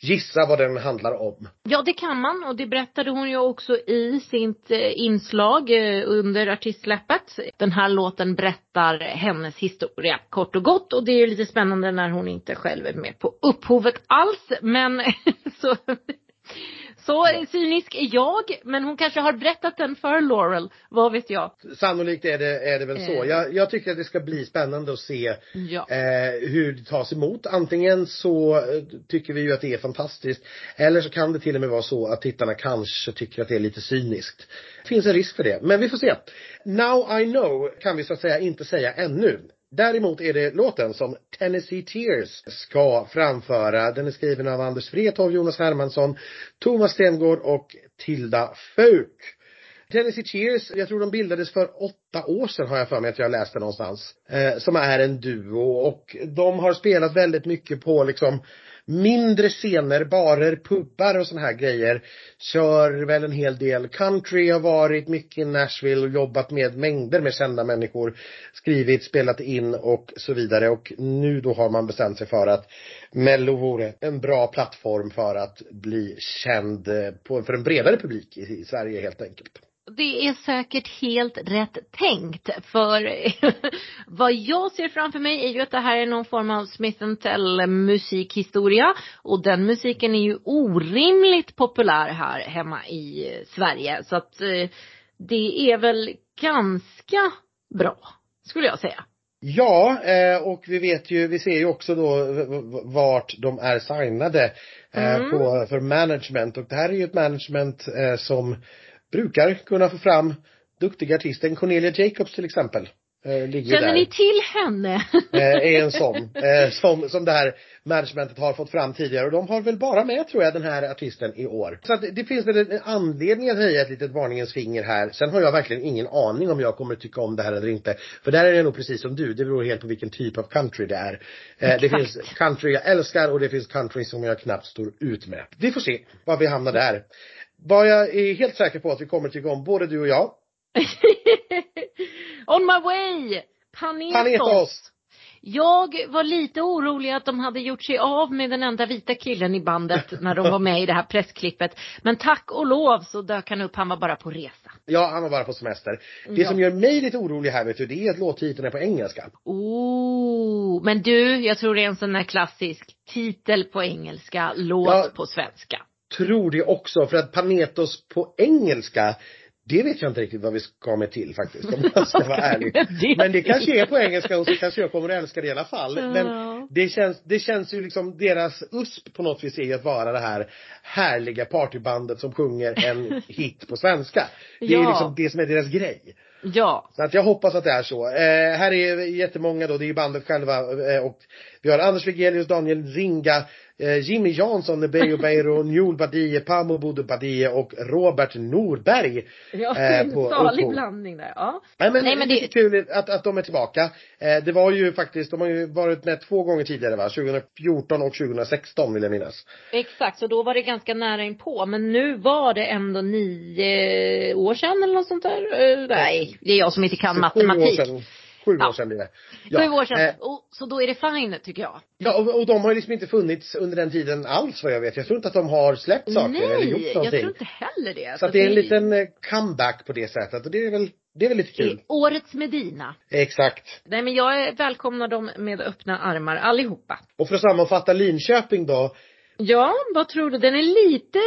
gissa vad den handlar om. Ja, det kan man och det berättade hon ju också i sitt eh, inslag eh, under artistsläppet. Den här låten berättar hennes historia kort och gott och det är ju lite spännande när hon inte själv är med på upphovet alls men så så cynisk är jag, men hon kanske har berättat den för Laurel. Vad vet jag? Sannolikt är det, är det väl så. Eh. Jag, jag tycker att det ska bli spännande att se ja. eh, hur det tas emot. Antingen så eh, tycker vi ju att det är fantastiskt. Eller så kan det till och med vara så att tittarna kanske tycker att det är lite cyniskt. Det finns en risk för det. Men vi får se. Now I know kan vi så att säga inte säga ännu. Däremot är det låten som Tennessee Tears ska framföra. Den är skriven av Anders Wrethov, Jonas Hermansson, Thomas Stengård och Tilda Fuk. Tennessee Tears, jag tror de bildades för åtta år sedan har jag för mig att jag läste någonstans. Eh, som är en duo och de har spelat väldigt mycket på liksom mindre scener, barer, pubbar och såna här grejer. Kör väl en hel del country, har varit mycket i Nashville och jobbat med mängder med kända människor. Skrivit, spelat in och så vidare och nu då har man bestämt sig för att Mello vore en bra plattform för att bli känd eh, på, för en bredare publik i, i Sverige helt enkelt det är säkert helt rätt tänkt. För vad jag ser framför mig är ju att det här är någon form av Smith Tell musikhistoria. Och den musiken är ju orimligt populär här hemma i Sverige. Så att eh, det är väl ganska bra, skulle jag säga. Ja, eh, och vi vet ju, vi ser ju också då vart de är signade eh, mm. på, för management och det här är ju ett management som brukar kunna få fram duktiga artister. Cornelia Jacobs till exempel. eh, ligger Känner där. ni till henne? eh, är en sån. Eh, som, som det här managementet har fått fram tidigare. Och de har väl bara med tror jag den här artisten i år. Så att det, finns väl en anledning att höja ett litet varningens finger här. Sen har jag verkligen ingen aning om jag kommer tycka om det här eller inte. För där är det nog precis som du. Det beror helt på vilken typ av country det är. Eh, det Exakt. finns country jag älskar och det finns country som jag knappt står ut med. Vi får se var vi hamnar där. Vad jag är helt säker på att vi kommer tycka om, både du och jag. On my way! Panetos. Panetos! Jag var lite orolig att de hade gjort sig av med den enda vita killen i bandet när de var med i det här pressklippet. Men tack och lov så dök han upp, han var bara på resa. Ja, han var bara på semester. Det Ja. som gör mig lite orolig här vet du, det är att låttiteln är på engelska. Oh, men du, jag tror det är en sån där klassisk titel på engelska, låt Ja. på svenska. Tror det också, för att Panetos på engelska, det vet jag inte riktigt vad vi ska med till faktiskt, om jag ska vara ärlig. Men det- kanske är på engelska och så kanske jag kommer att älska det i alla fall. Men det känns, det känns ju liksom, deras USP på något vis är att vara det här härliga partybandet som sjunger en hit på svenska. Det är Ja. liksom det som är deras grej. Ja. Så att jag hoppas att det är så. Eh, här är jättemånga då, det är ju bandet själva eh, och vi har Anders Wigelius, Daniel Ringa, eh, Jimmy Jansson, Nebeyo Beiro, Njol Badie, Pamo Bodo Badie och Robert Norberg. Ja, Eh, en på salig Uppåt. blandning där. Ja. Nej men, Nej, men det är det- kul att, att de är tillbaka. Eh, det var ju faktiskt, de har ju varit med två gånger tidigare va? 2014 och 2016 vill jag minnas. Exakt, så då var det ganska nära inpå. Men nu var det ändå nio år sedan eller något sånt där. Nej, det är jag som inte kan matematik. Sju Ja. år sedan blir det. Sju år sedan. eh, och, så då är det fine tycker jag. Ja, och, och de har ju liksom inte funnits under den tiden alls vad jag vet. Jag tror inte att de har släppt saker eller gjort Nej, jag någonting. tror inte heller det. Så att det är en liten eh, comeback på det sättet och det är väl, det är väl lite kul. årets Medina. Exakt. Nej men jag välkomnar dem med öppna armar allihopa. Och för att sammanfatta Linköping då. Ja, vad tror du? Den är lite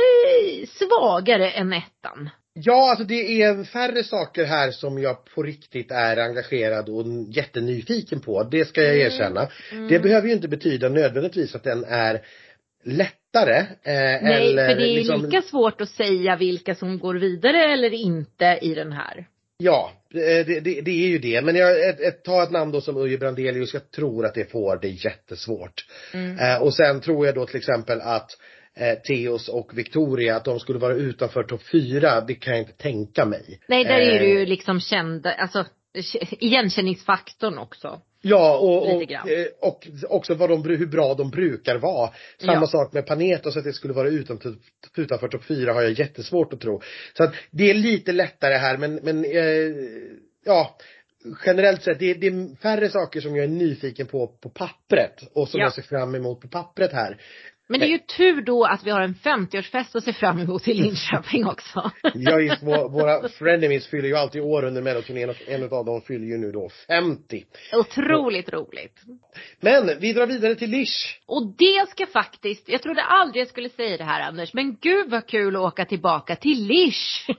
svagare än ettan. Ja, alltså det är färre saker här som jag på riktigt är engagerad och jättenyfiken på. Det ska jag Mm. erkänna. Mm. Det behöver ju inte betyda nödvändigtvis att den är lättare. Eh, Nej, eller för det är liksom, lika svårt att säga vilka som går vidare eller inte i den här. Ja, det, det, det är ju det. Men jag, ett, ett, ta ett namn då som Uje Brandelius, jag tror att det får det jättesvårt. Mm. Eh, och sen tror jag då till exempel att eh, Theos och Victoria, att de skulle vara utanför topp fyra, det kan jag inte tänka mig. Nej, där är Eh, det ju liksom kända, alltså igenkänningsfaktorn också. Ja, och, och, eh, och också vad de, hur bra de brukar vara. Samma Ja. sak med Panetos, att det skulle vara utanför, utanför topp fyra har jag jättesvårt att tro. Så att det är lite lättare här men, men eh, ja, generellt sett, det, det är färre saker som jag är nyfiken på på pappret och som Ja. jag ser fram emot på pappret här. Men det är ju tur då att vi har en 50-årsfest att se fram emot i Linköping också. Jag är, vå- våra frenemies fyller ju alltid år under melloturnén och en av dem fyller ju nu då 50. Otroligt roligt. Men vi drar vidare till Lish. Och det ska faktiskt, jag trodde aldrig jag skulle säga det här Anders, men gud vad kul att åka tillbaka till Lish.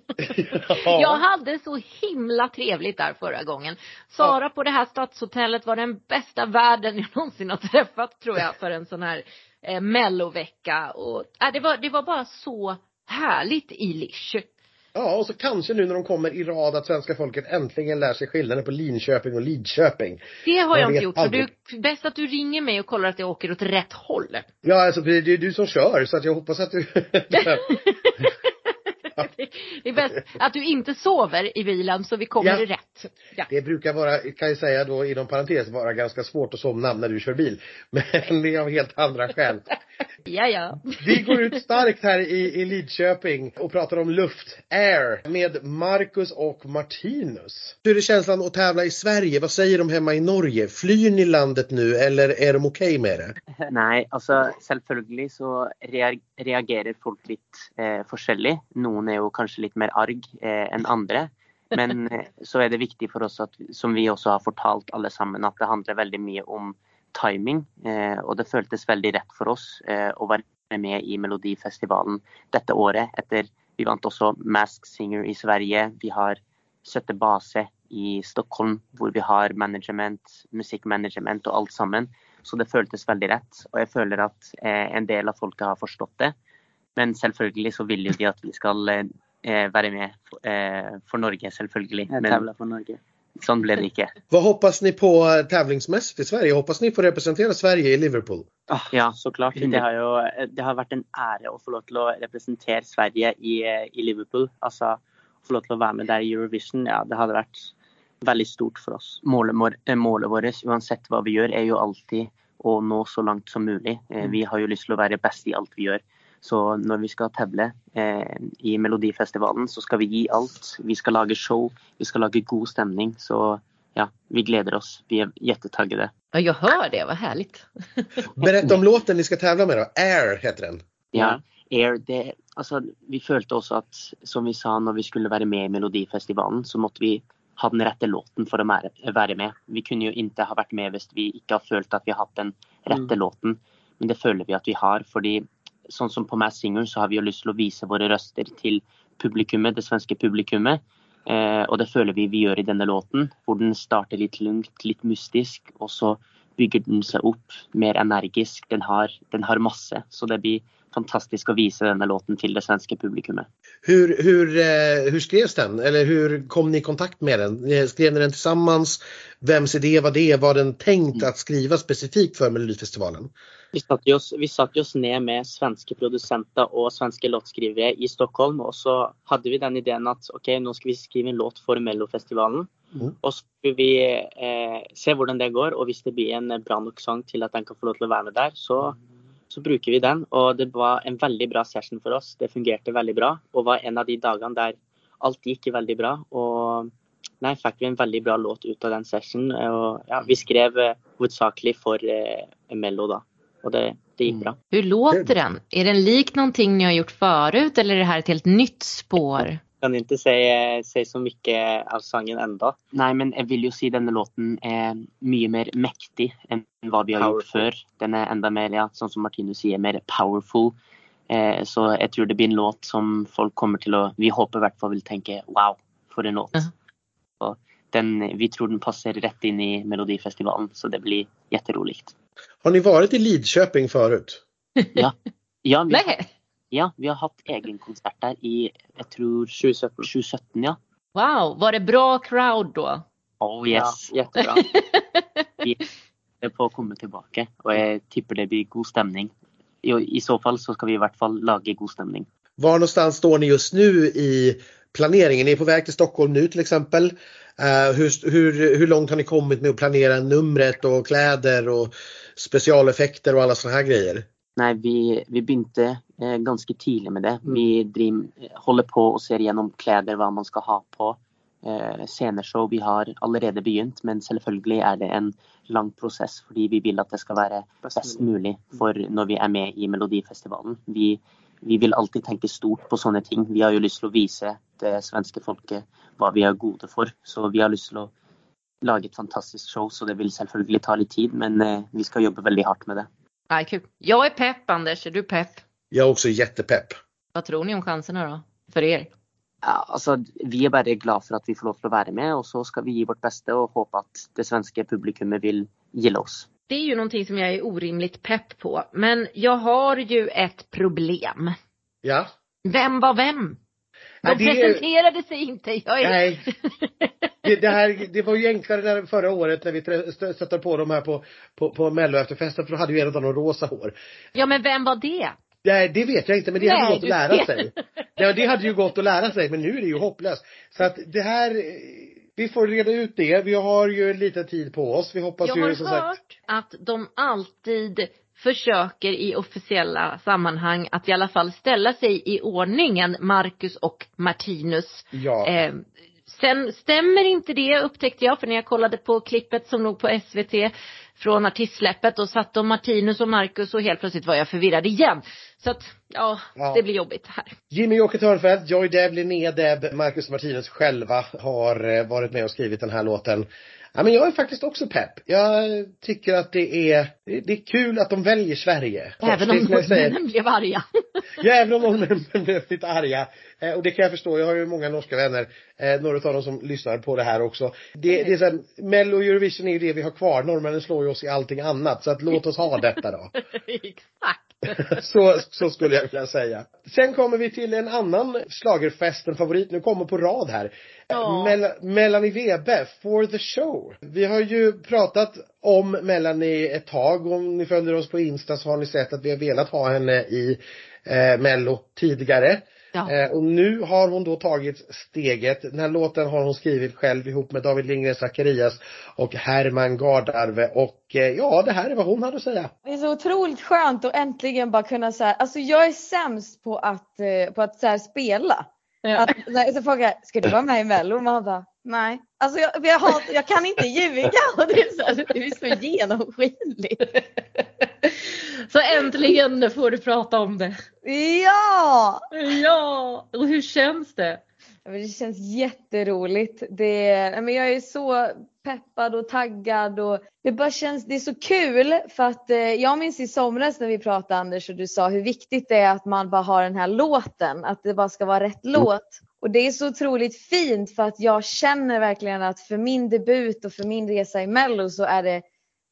Jag hade så himla trevligt där förra gången. Sara på det här stadshotellet var den bästa värden jag någonsin har träffat tror jag för en sån här eh, mellovecka. Och, äh, det, var, det var bara så härligt i Lish. Ja, och så kanske nu när de kommer i rad att svenska folket äntligen lär sig skillnaden på Linköping och Lidköping. Det har jag, inte gjort, så aldrig. det är bäst att du ringer mig och kollar att jag åker åt rätt håll. Ja, alltså det är du som kör så att jag hoppas att du... Det är bäst att du inte sover i bilen så vi kommer Ja. rätt. Ja. det brukar vara, kan jag säga då inom parentes, vara ganska svårt att somna när du kör bil. Men det är av helt andra skäl. ja, ja. Vi går ut starkt här i, i Lidköping och pratar om luft, air, med Marcus och Martinus. Hur är känslan att tävla i Sverige? Vad säger de hemma i Norge? Flyr ni landet nu eller är de okej med det? Nei, altså selvfølgelig så rea- reagerer folk litt eh, forskjellig. Noen er jo kanskje litt mer arg eh, enn andre. Men eh, så er det viktig for oss, at, som vi også har fortalt alle sammen, at det handler veldig mye om timing. Eh, og det føltes veldig rett for oss eh, å være med i Melodifestivalen dette året. Etter vi vant også Mask Singer i Sverige. Vi har Søtte Base i Stockholm, hvor vi har management, musikkmanagement og alt sammen. Så det føltes veldig rett. Og jeg føler at eh, en del av folket har forstått det. Men selvfølgelig så vil jo de at vi skal eh, være med for, eh, for Norge, selvfølgelig. Men för Norge. sån blev det inte. Vad hoppas ni på eh, tävlingsmässigt i Sverige? Hoppas ni få representera Sverige i Liverpool? Ah, ja, så klart. Det har ju det har varit en ära att få lov till att representera Sverige i, i Liverpool. Alltså, få lov till att vara med där i Eurovision, ja, det hade varit väldigt stort för oss. Målet, eh, målet vårt, oavsett vad vi gör, är ju alltid att nå så långt som möjligt. Eh, vi har ju lust att vara bäst i allt vi gör. Så när vi ska tävla eh, i Melodifestivalen så ska vi ge allt. Vi ska laga show, vi ska laga god stämning. Så ja, vi gläder oss. Vi är jättetaggade. Ja, jag hör det. Vad härligt. Berätta om låten ni ska tävla med då. Air heter den. Ja, Air. Det, alltså, vi följde också att, som vi sa när vi skulle vara med i Melodifestivalen, så måste vi ha den rätta låten för att vara med. Vi kunde ju inte ha varit med om vi inte har följt att vi har haft den rätta mm. låten. Men det följer vi att vi har, för sånn som på Mass Singer så har vi jo lyst til å vise våre røster til publikummet, det svenske publikummet. Eh, og det føler vi vi gjør i denne låten, hvor den starter litt lungt, litt mystisk, og så bygger den seg opp mer energisk. Den har, den har masse. Så det blir fantastiskt att visa den här låten till det svenska publikumet. Hur, hur, eh, hur skrevs den? Eller hur kom ni i kontakt med den? Skrev ni den tillsammans? Vems idé var det? Var den tänkt mm. att skriva specifikt för Melodifestivalen? Vi satte oss, vi satte oss ner med svenska producenter och svenska låtskrivare i Stockholm och så hade vi den idén att okej, okay, nu ska vi skriva en låt för Mellofestivalen. Mm. Och så ska vi eh, se hur det går och om det blir en bra nog sång till att den kan få lov att vara med där så så bruker vi den. Och det var en väldigt bra session för oss. Det fungerade väldigt bra och var en av de dagarna der allt gick väldigt bra. Og nei, fick vi en väldigt bra låt ut av den sessionen. Och, ja, vi skrev eh, huvudsakligen för eh, Mello da. Och det, det gick bra. Mm. Hur låter den? Är den lik någonting ni har gjort förut eller är det här ett helt nytt spår? Kan inte säga, säga så mycket av sången ändå. Nej, men jag vill ju säga att denna låten är mycket mer mäktig än vad vi har powerful. gjort förr. Den är ända mer, ja, som Martinus säger, mer powerful. Eh, så jag tror det blir en låt som folk kommer till att, vi hoppas i alla fall vill tänka wow, för en låt. Uh -huh. den, vi tror den passar rätt in i Melodifestivalen så det blir jätteroligt. Har ni varit i Lidköping förut? ja. ja vi, Ja, vi har haft egen konsert där i, jag tror 2017. 2017 ja. Wow, var det bra crowd då? Oh yes, ja, jättebra. vi är på att komma tillbaka och jag tippar det blir god stämning. I, I så fall så ska vi i vart fall laga god stämning. Var någonstans står ni just nu i planeringen? Ni är på väg till Stockholm nu till exempel. Uh, hur, hur, hur långt har ni kommit med att planera numret och kläder och specialeffekter och alla sådana här grejer? Nej, vi, vi begynte eh, ganska tidigt med det. Mm. Vi driver, håller på och ser igenom kläder, vad man ska ha på. Eh, sceneshow vi har allerede begynt, men selvfølgelig är det en lång process för vi vill att det ska vara bäst möjligt för när vi är med i Melodifestivalen. Vi, vi vill alltid tänka stort på sådana ting. Vi har ju lust att visa det svenska folket vad vi är goda för. Så vi har lust att laga ett fantastiskt show, så det vill självklart ta lite tid, men eh, vi ska jobba väldigt hårt med det. Ja, kul. Jag är pepp Anders, är du pepp? Jag är också jättepepp. Vad tror ni om chanserna då? För er? Ja, alltså, vi är bara glada för att vi får lov att vara med och så ska vi ge vårt bästa och hoppas att det svenska publiken vill gilla oss. Det är ju någonting som jag är orimligt pepp på. Men jag har ju ett problem. Ja. Vem var vem? De det... presenterade sig inte. Jag är... Nej. Det, det, här, det var ju enklare förra året när vi stötte på dem här på, på, på mello efterfesten för då hade ju en av dem rosa hår. Ja men vem var det? Nej, det vet jag inte men det Nej, hade gått att lära sig. Ja, det hade ju gått att lära sig men nu är det ju hopplöst. Så att det här, vi får reda ut det. Vi har ju lite tid på oss. Vi hoppas jag ju som sagt. Jag har hört att de alltid försöker i officiella sammanhang att i alla fall ställa sig i ordningen Marcus och Martinus. Ja. Eh, sen stämmer inte det upptäckte jag för när jag kollade på klippet som låg på SVT från artistsläppet och satt de Martinus och Marcus och helt plötsligt var jag förvirrad igen. Så att, ja, ja. det blir jobbigt här. Jimmy Jocke Törnfeldt, Joy Deb, Linnea Deb, Marcus och Martinus själva har eh, varit med och skrivit den här låten. Ja, men jag är faktiskt också pepp. Jag tycker att det är, det är kul att de väljer Sverige. Även om norrmännen blev arga. ja, även om norrmännen blev lite arga. Eh, och det kan jag förstå. Jag har ju många norska vänner. Eh, några av dem som lyssnar på det här också. Det, det är så här, Mello och Eurovision är ju det vi har kvar. Norrmännen slår ju oss i allting annat. Så att låt oss ha detta då. Exakt. så, så skulle jag vilja säga. Sen kommer vi till en annan slagerfest, en favorit, nu kommer på rad här. Ja. Mel Melanie Webe, For the show. Vi har ju pratat om Melanie ett tag. Om ni följer oss på Insta så har ni sett att vi har velat ha henne i eh, Mello tidigare. Ja. Eh, och nu har hon då tagit steget. Den här låten har hon skrivit själv ihop med David Lindgren Zacharias och Herman Gardarve och eh, ja, det här är vad hon hade att säga. Det är så otroligt skönt att äntligen bara kunna säga, alltså jag är sämst på att, eh, på att så här, spela. Ja. Att, så frågar ska du vara med i Mello? Man bara, nej. Alltså jag, jag, har, jag kan inte ljuga och det är så, här, det är så genomskinligt. Så äntligen får du prata om det. Ja! Ja! Och hur känns det? Det känns jätteroligt. Det, men jag är så peppad och taggad och det bara känns, det är så kul för att eh, jag minns i somras när vi pratade Anders och du sa hur viktigt det är att man bara har den här låten, att det bara ska vara rätt låt. Och det är så otroligt fint för att jag känner verkligen att för min debut och för min resa i Mello så är det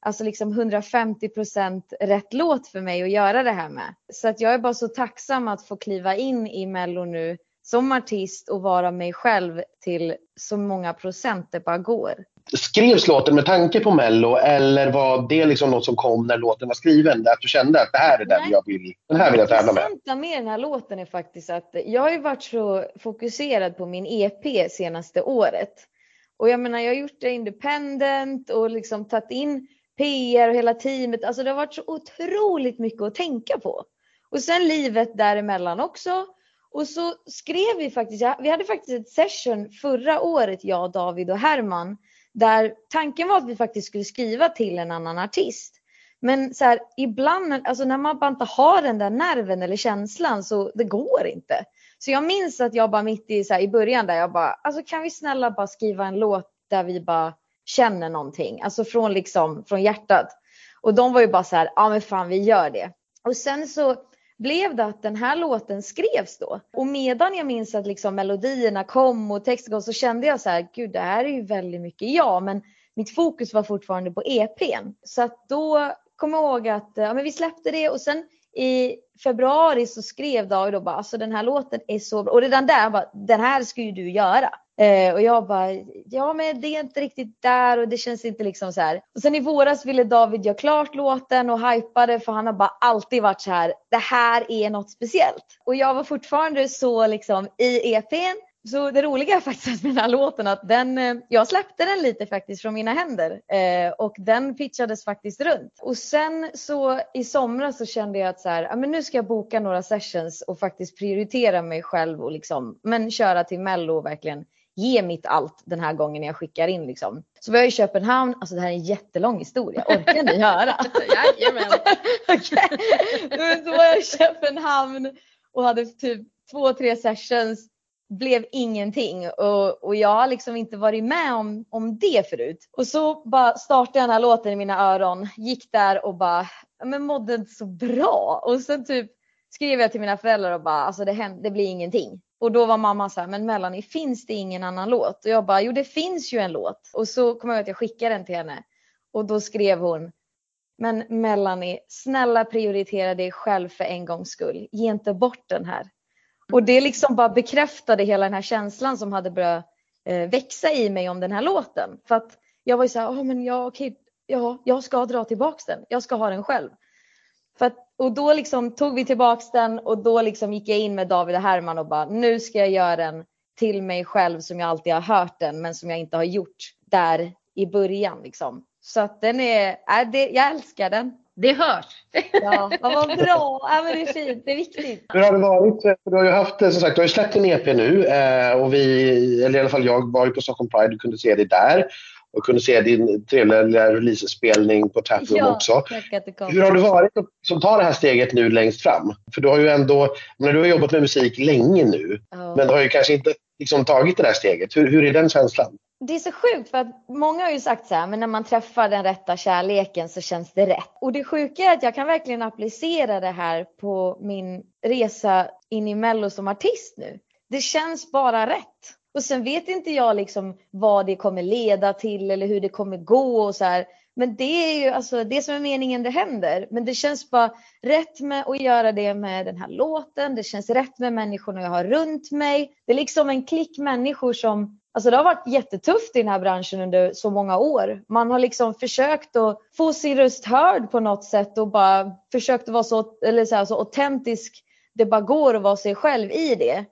alltså liksom 150 procent rätt låt för mig att göra det här med. Så att jag är bara så tacksam att få kliva in i Mello nu som artist och vara mig själv till så många procent det bara går. Skrevs låten med tanke på Mello eller var det liksom något som kom när låten var skriven? Att du kände att det här är den Nej. jag vill, den här vill jag tävla med? Det med den här låten är faktiskt att jag har ju varit så fokuserad på min EP senaste året. Och jag menar jag har gjort det independent och liksom tagit in PR och hela teamet. Alltså det har varit så otroligt mycket att tänka på. Och sen livet däremellan också. Och så skrev vi faktiskt, vi hade faktiskt ett session förra året, jag, David och Herman, där tanken var att vi faktiskt skulle skriva till en annan artist. Men så här, ibland, alltså när man bara inte har den där nerven eller känslan så det går inte. Så jag minns att jag bara mitt i, så här, i början där jag bara, alltså kan vi snälla bara skriva en låt där vi bara känner någonting, alltså från liksom från hjärtat. Och de var ju bara så här, ja men fan vi gör det. Och sen så blev det att den här låten skrevs då. Och medan jag minns att liksom melodierna kom och texten kom så kände jag så här, gud det här är ju väldigt mycket jag, men mitt fokus var fortfarande på EPn. Så att då kom jag ihåg att ja, men vi släppte det och sen i februari så skrev David då bara, alltså den här låten är så bra. Och redan där, bara, den här ska ju du göra. Eh, och jag bara, ja men det är inte riktigt där och det känns inte liksom så här. Och sen i våras ville David göra klart låten och hypade för han har bara alltid varit så här, det här är något speciellt. Och jag var fortfarande så liksom i EPn så det roliga är faktiskt med den här låten att den, eh, jag släppte den lite faktiskt från mina händer eh, och den pitchades faktiskt runt. Och sen så i somras så kände jag att så här, men nu ska jag boka några sessions och faktiskt prioritera mig själv och liksom, men köra till Mello och verkligen ge mitt allt den här gången jag skickar in liksom. Så vi har i Köpenhamn, alltså det här är en jättelång historia, orkar ni höra? Jajamän! okay. Så var jag i Köpenhamn och hade typ två, tre sessions blev ingenting och, och jag har liksom inte varit med om, om det förut. Och så bara startade jag den här låten i mina öron, gick där och bara, men mådde inte så bra. Och sen typ skrev jag till mina föräldrar och bara, alltså det, händer, det blir ingenting. Och då var mamma så här, men Melanie finns det ingen annan låt? Och jag bara, jo det finns ju en låt. Och så kom jag ihåg att jag skickade den till henne. Och då skrev hon, men Melanie, snälla prioritera dig själv för en gångs skull. Ge inte bort den här. Och det liksom bara bekräftade hela den här känslan som hade börjat eh, växa i mig om den här låten. För att jag var ju så här, oh, men ja, okej, ja, jag ska dra tillbaks den. Jag ska ha den själv. För att, och då liksom tog vi tillbaks den och då liksom gick jag in med David och Herman och bara, nu ska jag göra den till mig själv som jag alltid har hört den men som jag inte har gjort där i början liksom. Så att den är, äh, det, jag älskar den. Det hörs. Ja, vad bra. Ja, men det är fint. Det är viktigt. Hur har det varit? Du har ju haft, som sagt, du har ju släppt en EP nu eh, och vi, eller i alla fall jag, var ju på Stockholm Pride och kunde se dig där och kunde se din trevliga releasespelning på Taproom ja, också. Hur har det varit att ta det här steget nu längst fram? För du har ju ändå, men du har jobbat med musik länge nu, oh. men du har ju kanske inte liksom tagit det där steget. Hur, hur är den känslan? Det är så sjukt för att många har ju sagt så här, men när man träffar den rätta kärleken så känns det rätt. Och det sjuka är att jag kan verkligen applicera det här på min resa in i Mello som artist nu. Det känns bara rätt. Och sen vet inte jag liksom vad det kommer leda till eller hur det kommer gå och så här. Men det är ju alltså det som är meningen det händer. Men det känns bara rätt med att göra det med den här låten. Det känns rätt med människorna jag har runt mig. Det är liksom en klick människor som Alltså det har varit jättetufft i den här branschen under så många år. Man har liksom försökt att få sin röst hörd på något sätt och bara försökt att vara så, eller så, här, så autentisk det bara går att vara sig själv i det.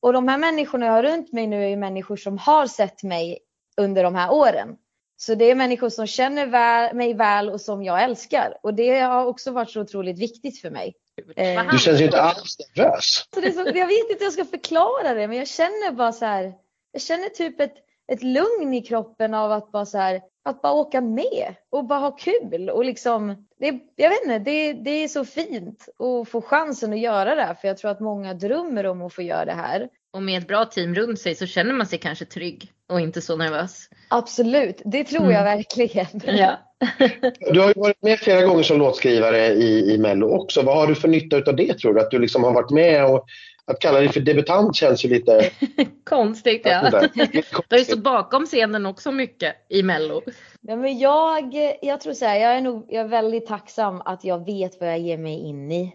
Och de här människorna jag har runt mig nu är människor som har sett mig under de här åren. Så det är människor som känner väl, mig väl och som jag älskar. Och det har också varit så otroligt viktigt för mig. Eh, du känns ju inte alls nervös. Så det så, jag vet inte hur jag ska förklara det, men jag känner bara så här. Jag känner typ ett, ett lugn i kroppen av att bara så här, att bara åka med och bara ha kul och liksom, det, jag vet inte, det, det är så fint att få chansen att göra det här för jag tror att många drömmer om att få göra det här. Och med ett bra team runt sig så känner man sig kanske trygg och inte så nervös. Absolut, det tror jag mm. verkligen. Ja. du har ju varit med flera gånger som låtskrivare i, i Mello också. Vad har du för nytta av det tror du? Att du liksom har varit med och att kalla dig för debutant känns ju lite konstigt. Ja. Du har ju stått bakom scenen också mycket i Mello. Ja, men jag, jag tror så här, jag är nog jag är väldigt tacksam att jag vet vad jag ger mig in i.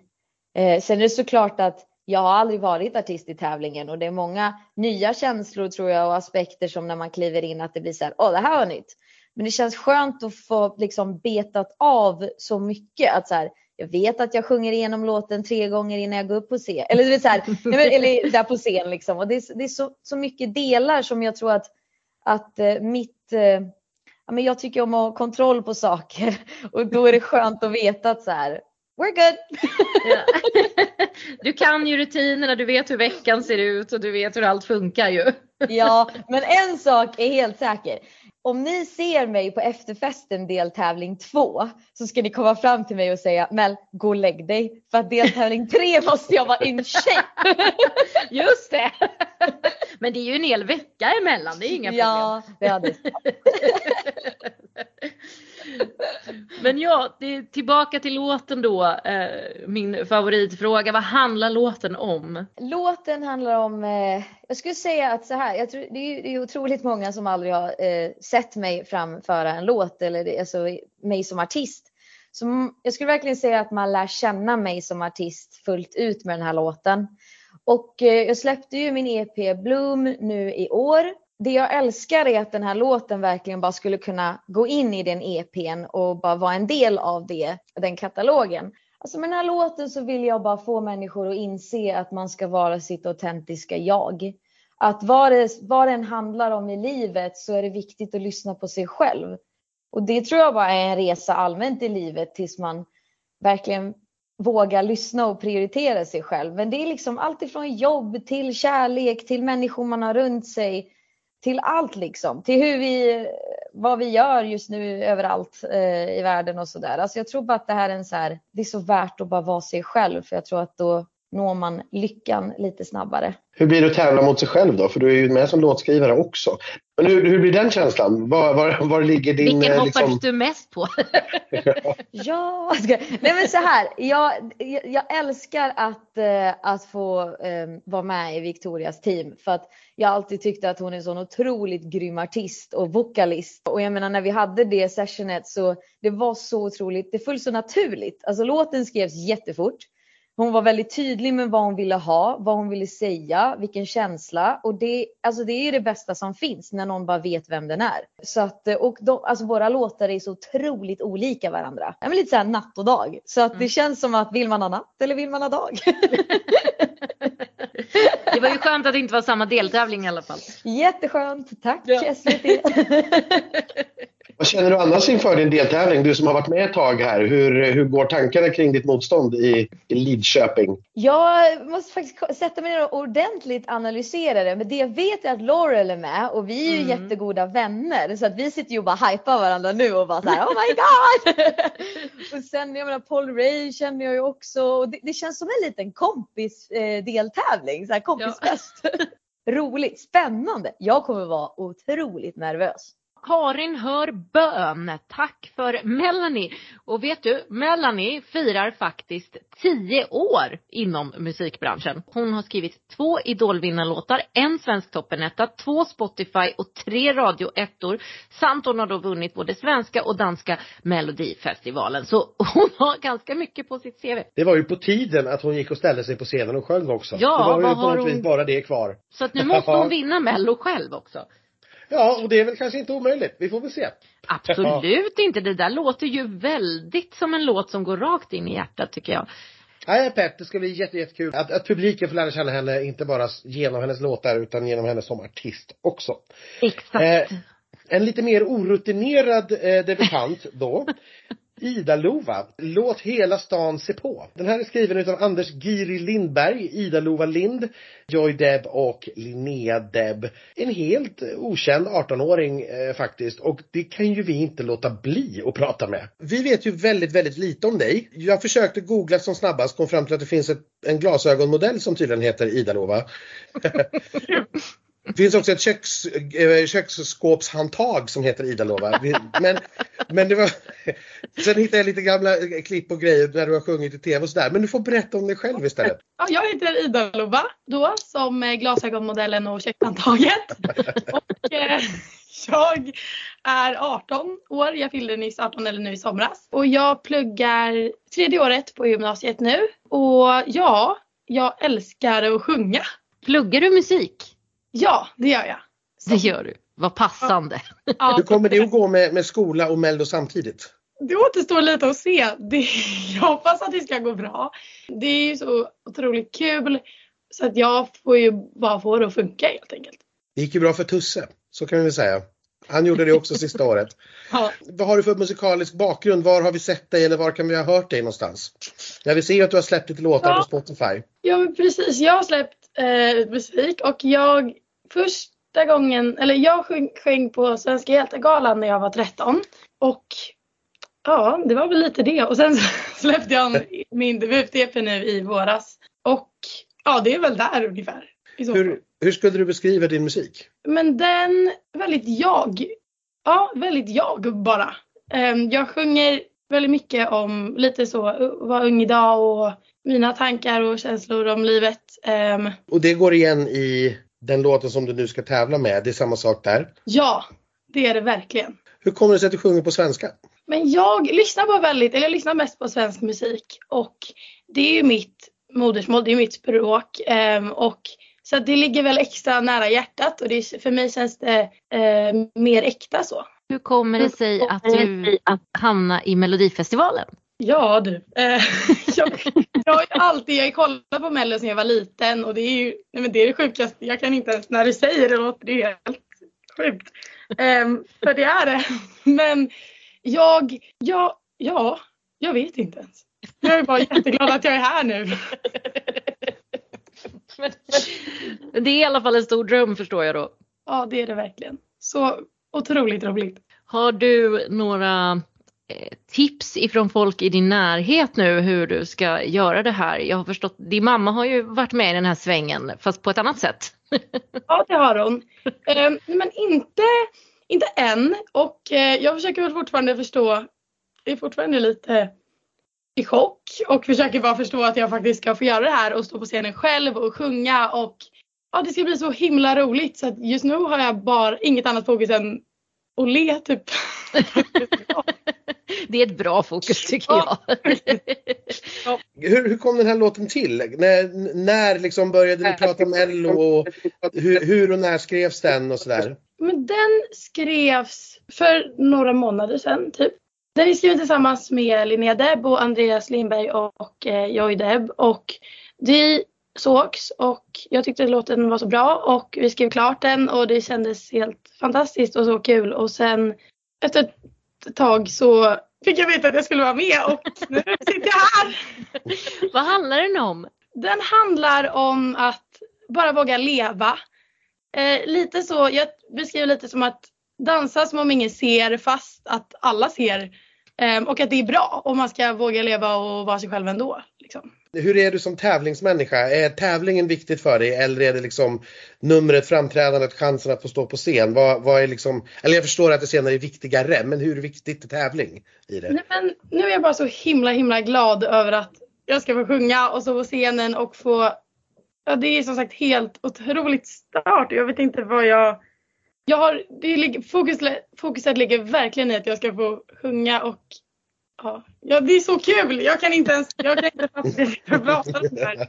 Eh, sen är det såklart att jag har aldrig varit artist i tävlingen och det är många nya känslor tror jag och aspekter som när man kliver in att det blir så här, åh det här var nytt. Men det känns skönt att få liksom betat av så mycket att så här, jag vet att jag sjunger igenom låten tre gånger innan jag går upp på scen. Eller, det är så här, eller där på scen liksom. Och det är, det är så, så mycket delar som jag tror att, att eh, mitt eh, Ja, men jag tycker om att ha kontroll på saker och då är det skönt att veta att så här, we're good. Ja. Du kan ju rutinerna, du vet hur veckan ser ut och du vet hur allt funkar ju. Ja, men en sak är helt säker om ni ser mig på efterfesten deltävling två så ska ni komma fram till mig och säga Mel, gå och lägg dig. För att deltävling tre måste jag vara in shape. Just det. Men det är ju en hel vecka emellan, det är inga problem. Ja, det hade men ja, det är tillbaka till låten då. Eh, min favoritfråga. Vad handlar låten om? Låten handlar om, eh, jag skulle säga att så här, jag tror, det, är, det är otroligt många som aldrig har eh, sett mig framföra en låt eller det, alltså mig som artist. Så jag skulle verkligen säga att man lär känna mig som artist fullt ut med den här låten. Och jag släppte ju min EP Bloom nu i år det jag älskar är att den här låten verkligen bara skulle kunna gå in i den EPn och bara vara en del av det, den katalogen. Alltså med den här låten så vill jag bara få människor att inse att man ska vara sitt autentiska jag. Att vad det, vad det än handlar om i livet så är det viktigt att lyssna på sig själv. Och det tror jag bara är en resa allmänt i livet tills man verkligen vågar lyssna och prioritera sig själv. Men det är liksom allt ifrån jobb till kärlek till människor man har runt sig till allt liksom. Till hur vi, vad vi gör just nu överallt eh, i världen och sådär. Alltså jag tror bara att det här är en så här, det är så värt att bara vara sig själv för jag tror att då når man lyckan lite snabbare. Hur blir det att tävla mot sig själv då? För du är ju med som låtskrivare också. Men hur, hur blir den känslan? Var, var, var ligger din... Vilken eh, hoppades liksom... du mest på? ja, nej men så här. Jag, jag älskar att, eh, att få eh, vara med i Victorias team för att jag alltid tyckte att hon är en sån otroligt grym artist och vokalist. Och jag menar när vi hade det sessionet så det var så otroligt, det föll så naturligt. Alltså låten skrevs jättefort. Hon var väldigt tydlig med vad hon ville ha, vad hon ville säga, vilken känsla. Och det, alltså det är det bästa som finns när någon bara vet vem den är. Så att, och de, alltså våra låtar är så otroligt olika varandra. Det är lite såhär natt och dag. Så att det mm. känns som att vill man ha natt eller vill man ha dag? Det var ju skönt att det inte var samma deltävling i alla fall. Jätteskönt, tack ja. SVT. Vad känner du annars inför din deltävling? Du som har varit med ett tag här. Hur, hur går tankarna kring ditt motstånd i, i Lidköping? Jag måste faktiskt sätta mig ner och ordentligt analysera det. Men det jag vet är att Laurel är med och vi är ju mm. jättegoda vänner. Så att vi sitter ju och bara hypar varandra nu och bara så här, oh my god! och sen jag menar Paul Ray känner jag ju också. Och det, det känns som en liten kompis eh, deltävling, så här kompisfest. Ja. Roligt, spännande. Jag kommer vara otroligt nervös. Karin hör bön. Tack för Melanie. Och vet du, Melanie firar faktiskt tio år inom musikbranschen. Hon har skrivit två Idolvinnarlåtar, en svensk toppenetta, två Spotify och tre radioettor. Samt hon har då vunnit både svenska och danska melodifestivalen. Så hon har ganska mycket på sitt CV. Det var ju på tiden att hon gick och ställde sig på scenen och sjöng också. Ja, det var ju på något hon- vis bara det kvar. Så att nu måste hon vinna mello själv också. Ja, och det är väl kanske inte omöjligt. Vi får väl se. Absolut inte. Det där låter ju väldigt som en låt som går rakt in i hjärtat tycker jag. Nej, Pet, det ska bli jätte, jättekul att, att publiken får lära känna henne, inte bara genom hennes låtar utan genom henne som artist också. Exakt. Eh, En lite mer orutinerad eh, debutant då. Ida-Lova, Låt hela stan se på. Den här är skriven utav Anders Giri Lindberg, Ida-Lova Lind, Joy Deb och Linnea Deb. En helt okänd 18-åring eh, faktiskt och det kan ju vi inte låta bli att prata med. Vi vet ju väldigt, väldigt lite om dig. Jag försökte googla som snabbast, kom fram till att det finns ett, en glasögonmodell som tydligen heter Ida-Lova. Det finns också ett köks, eh, köksskåpshandtag som heter Ida-Lova. Men, men det var... Sen hittade jag lite gamla eh, klipp och grejer där du har sjungit i tv och sådär. Men du får berätta om dig själv istället. Ja, jag heter Ida Lova då som är glasögonmodellen och kökshandtaget. och eh, jag är 18 år. Jag fyllde nyss 18 eller nu i somras. Och jag pluggar tredje året på gymnasiet nu. Och ja, jag älskar att sjunga. Pluggar du musik? Ja, det gör jag. Det gör du. Vad passande. Ja, Hur kommer det att gå med, med skola och mello samtidigt? Det återstår lite att se. Det, jag hoppas att det ska gå bra. Det är ju så otroligt kul. Så att jag får ju bara få det att funka helt enkelt. Det gick ju bra för Tusse, så kan vi väl säga. Han gjorde det också sista året. Ja. Vad har du för musikalisk bakgrund? Var har vi sett dig eller var kan vi ha hört dig någonstans? Jag vill se att du har släppt lite låtar Ja. på Spotify. Ja precis, jag har släppt eh, musik och jag första gången, eller jag sjöng, sjöng på Svenska hjältegalan när jag var 13 och ja, det var väl lite det och sen släppte jag min debut-EP nu i våras och ja, det är väl där ungefär. Hur, hur skulle du beskriva din musik? Men den, väldigt jag. Ja, väldigt jag bara. Ehm, Jag sjunger väldigt mycket om lite så, vara ung idag och mina tankar och känslor om livet. Ehm, Och det går igen i den låten som du nu ska tävla med. Det är samma sak där. Ja, det är det verkligen. Hur kommer det sig att du sjunger på svenska? Men jag lyssnar på väldigt, eller jag lyssnar mest på svensk musik och det är ju mitt modersmål, det är mitt språk. Ehm, och så att det ligger väl extra nära hjärtat och det, är- för mig känns det eh, mer äkta så. Hur kommer det sig att du hamnade i Melodifestivalen? Ja du. Eh, jag, jag har alltid, jag kollat på Mello sedan jag var liten och det är ju nej men det, är det sjukaste. Jag kan inte ens, när du säger det låter det helt sjukt. Ehm, för det är det. Men jag, ja, ja, jag vet inte ens. Jag är bara jätteglad att jag är här nu. Det är i alla fall en stor dröm förstår jag då. Ja det är det verkligen. Så otroligt roligt. Har du några eh, Eh, tips ifrån folk i din närhet nu hur du ska göra det här? Jag har förstått, din mamma har ju varit med i den här svängen fast på ett annat sätt. Ja, det har hon. Eh, men inte, inte än. Och eh, jag försöker väl fortfarande förstå. Jag är fortfarande lite i chock och försöker bara förstå att jag faktiskt ska få göra det här och stå på scenen själv och sjunga och ja, det ska bli så himla roligt så att just nu har jag bara inget annat fokus än att le typ. Det är ett bra fokus tycker jag. Hur, hur kom den här låten till? När, när liksom började ni prata om Mello och hur, hur och när skrevs den och sådär? Men den skrevs för några månader sedan typ. Den är skriven tillsammans med Linnea Deb och Andreas Lindberg och, och eh, Joy Deb. Och vi sågs och jag tyckte låten var så bra och vi skrev klart den och det kändes helt fantastiskt och så kul. Och sen efter ett tag så fick jag veta att jag skulle vara med och nu sitter jag här. Vad handlar den om? Den handlar om att bara våga leva. Eh, lite så, jag beskriver lite som att dansa som om ingen ser fast att alla ser. Eh, och att det är bra och man ska våga leva och vara sig själv ändå. Liksom. Hur är du som tävlingsmänniska? Är tävlingen viktigt för dig eller är det liksom numret, framträdandet, chansen att få stå på scen? Vad, vad är liksom, eller jag förstår att det senare är viktigare, men hur viktigt är tävling i det? Nej, men nu är jag bara så himla himla glad över att jag ska få sjunga och stå på scenen och få Ja, det är som sagt helt otroligt start. Jag vet inte vad jag... jag har, det ligger, fokus, fokuset ligger verkligen i att jag ska få sjunga och ja, ja det är så kul. Jag kan inte ens, jag kan inte fatta prata om det här.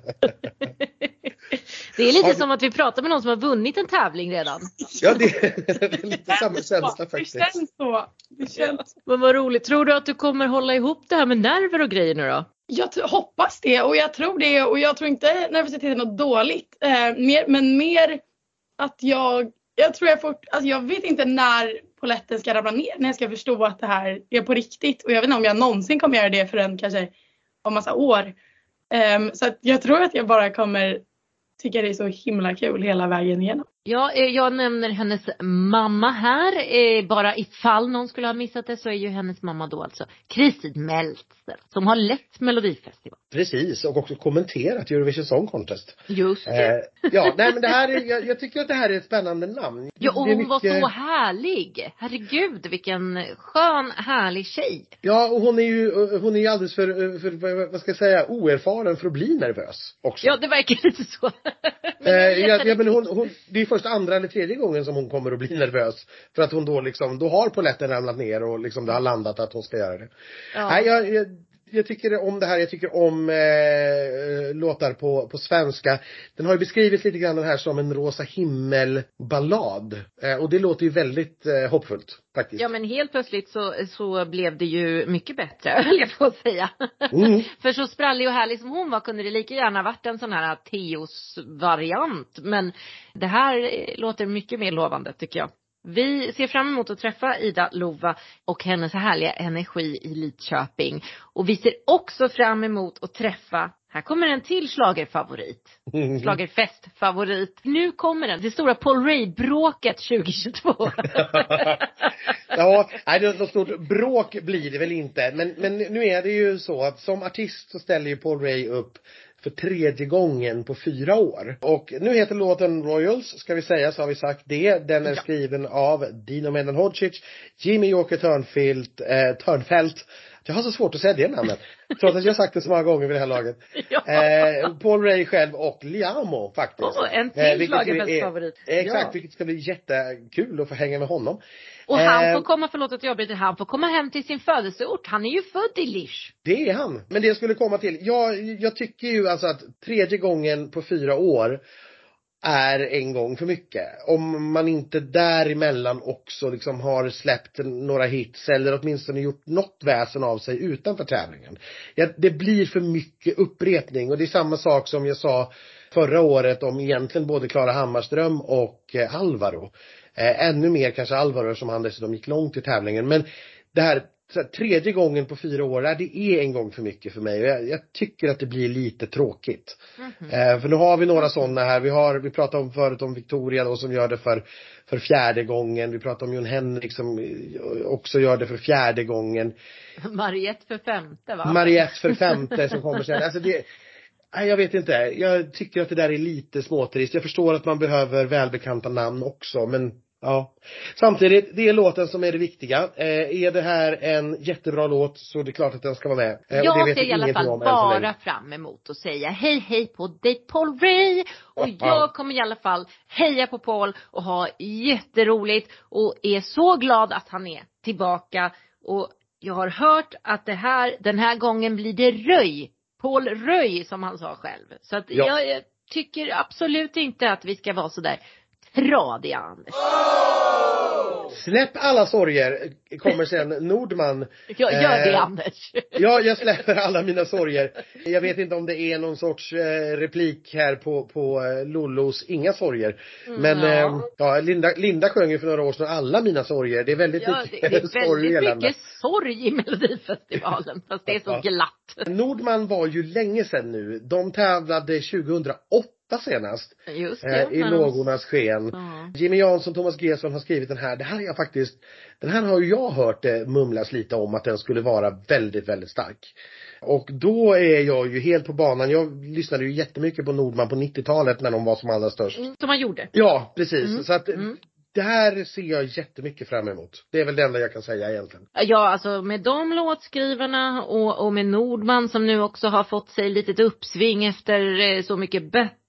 Det är lite som att vi pratar med någon som har vunnit en tävling redan. Ja, det, det är lite samma känsla faktiskt. Det känns så. Det känns. Men vad roligt. Tror du att du kommer hålla ihop det här med nerver och grejer nu då? Jag hoppas det och jag tror det och jag tror inte nervositet är något dåligt. Eh, mer, men mer att jag, jag tror jag får, alltså jag vet inte när poletten ska ramla ner, när jag ska förstå att det här är på riktigt. Och jag vet inte om jag någonsin kommer göra det förrän kanske om massa år. Um, så att jag tror att jag bara kommer tycka det är så himla kul hela vägen igenom. Ja, eh, jag nämner hennes mamma här. Eh, bara ifall någon skulle ha missat det så är ju hennes mamma då alltså Kristin Meltzer som har lett Melodifestivalen. Precis, och också kommenterat Eurovision Song Contest. Just det. Eh, ja, nej men det här är, jag, jag, tycker att det här är ett spännande namn. Ja, och hon mycket... var så härlig. Herregud, vilken skön, härlig tjej. Ja, och hon är ju, hon är ju alldeles för, för, vad ska jag säga, oerfaren för att bli nervös också. Ja, det verkar lite så. eh, ja, ja, men hon, hon, det är först andra eller tredje gången som hon kommer att bli nervös. För att hon då liksom, då har poletten ramlat ner och liksom det har landat att hon ska göra det. Ja. Nej, jag, jag, tycker om det här, jag tycker om eh, låtar på, på svenska. Den har ju beskrivits lite grann den här som en rosa himmel-ballad. Eh, och det låter ju väldigt eh, hoppfullt faktiskt. Ja men helt plötsligt så, så blev det ju mycket bättre, höll jag på att säga. Mm. För så sprallig och härlig som hon var kunde det lika gärna varit en sån här Teos variant. Men det här eh, låter mycket mer lovande tycker jag. Vi ser fram emot att träffa Ida Lova och hennes härliga energi i Lidköping. Och vi ser också fram emot att träffa här kommer en till slagerfavorit. Slagerfestfavorit. Nu kommer den. Det stora Paul Ray-bråket 2022. ja, nej något stort bråk blir det väl inte. Men, men nu är det ju så att som artist så ställer ju Paul Ray upp för tredje gången på fyra år. Och nu heter låten Royals, ska vi säga, så har vi sagt det. Den är ja. skriven av Dino Mendan Hodzic, Jimmy Joker Törnfeldt, eh, Törnfeldt jag har så svårt att säga det namnet. Trots att jag har sagt det så många gånger vid det här laget. ja. eh, Paul Ray själv och Liamo faktiskt. Oh, en till eh, schlagerfestfavorit. Exakt, ja. vilket ska bli jättekul att få hänga med honom. Och han får eh, komma, förlåt att jag avbryter, han får komma hem till sin födelseort. Han är ju född i Lisch. Det är han. Men det jag skulle komma till, jag, jag tycker ju alltså att tredje gången på fyra år är en gång för mycket. Om man inte däremellan också liksom har släppt några hits eller åtminstone gjort något väsen av sig utanför tävlingen. Ja, det blir för mycket upprepning och det är samma sak som jag sa förra året om egentligen både Klara Hammarström och eh, Alvaro. Eh, ännu mer kanske Alvaro som han dessutom gick långt i tävlingen. Men det här här, tredje gången på fyra år, det är en gång för mycket för mig. Jag, jag tycker att det blir lite tråkigt. Mm -hmm. eh, för nu har vi några sådana här. Vi har, vi pratade om förut om Victoria då som gör det för, för fjärde gången. Vi pratade om Jon Henrik som eh, också gör det för fjärde gången. Mariette för femte va? Mariette för femte som kommer sen. Alltså det, Nej, jag vet inte. Jag tycker att det där är lite småtrist. Jag förstår att man behöver välbekanta namn också, men Ja. Samtidigt, det är låten som är det viktiga. Eh, är det här en jättebra låt så är det klart att den ska vara med. Eh, jag ser i alla fall bara fram emot att säga hej hej på dig Paul Ray. Och jag kommer i alla fall heja på Paul och ha jätteroligt och är så glad att han är tillbaka. Och jag har hört att det här, den här gången blir det Röj. Paul Röj som han sa själv. Så att ja. jag, jag tycker absolut inte att vi ska vara sådär radiga Anders. Släpp alla sorger, kommer sen Nordman. Jag gör det eh, Anders. Ja, jag släpper alla mina sorger. Jag vet inte om det är någon sorts eh, replik här på, på eh, Lollos Inga sorger. Men mm, ja. Linda, Linda sjöng ju för några år sedan Alla mina sorger. Det är väldigt ja, mycket det, det är väldigt mycket sorg i Melodifestivalen. Fast det är så glatt. Nordman var ju länge sedan nu. De tävlade 2008 8 senast. Just det. Eh, I lågornas sken. Ja. Jimmy Jansson, Thomas Gesson har skrivit den här. Det här är jag faktiskt, den här har ju jag hört det mumlas lite om att den skulle vara väldigt, väldigt stark. Och då är jag ju helt på banan. Jag lyssnade ju jättemycket på Nordman på 90-talet när de var som allra störst. Mm, Som man gjorde. Ja, precis. Mm, Så att mm. det här ser jag jättemycket fram emot. Det är väl det enda jag kan säga egentligen. Ja, alltså med de låtskrivarna och, och med Nordman som nu också har fått sig litet uppsving efter eh, Så mycket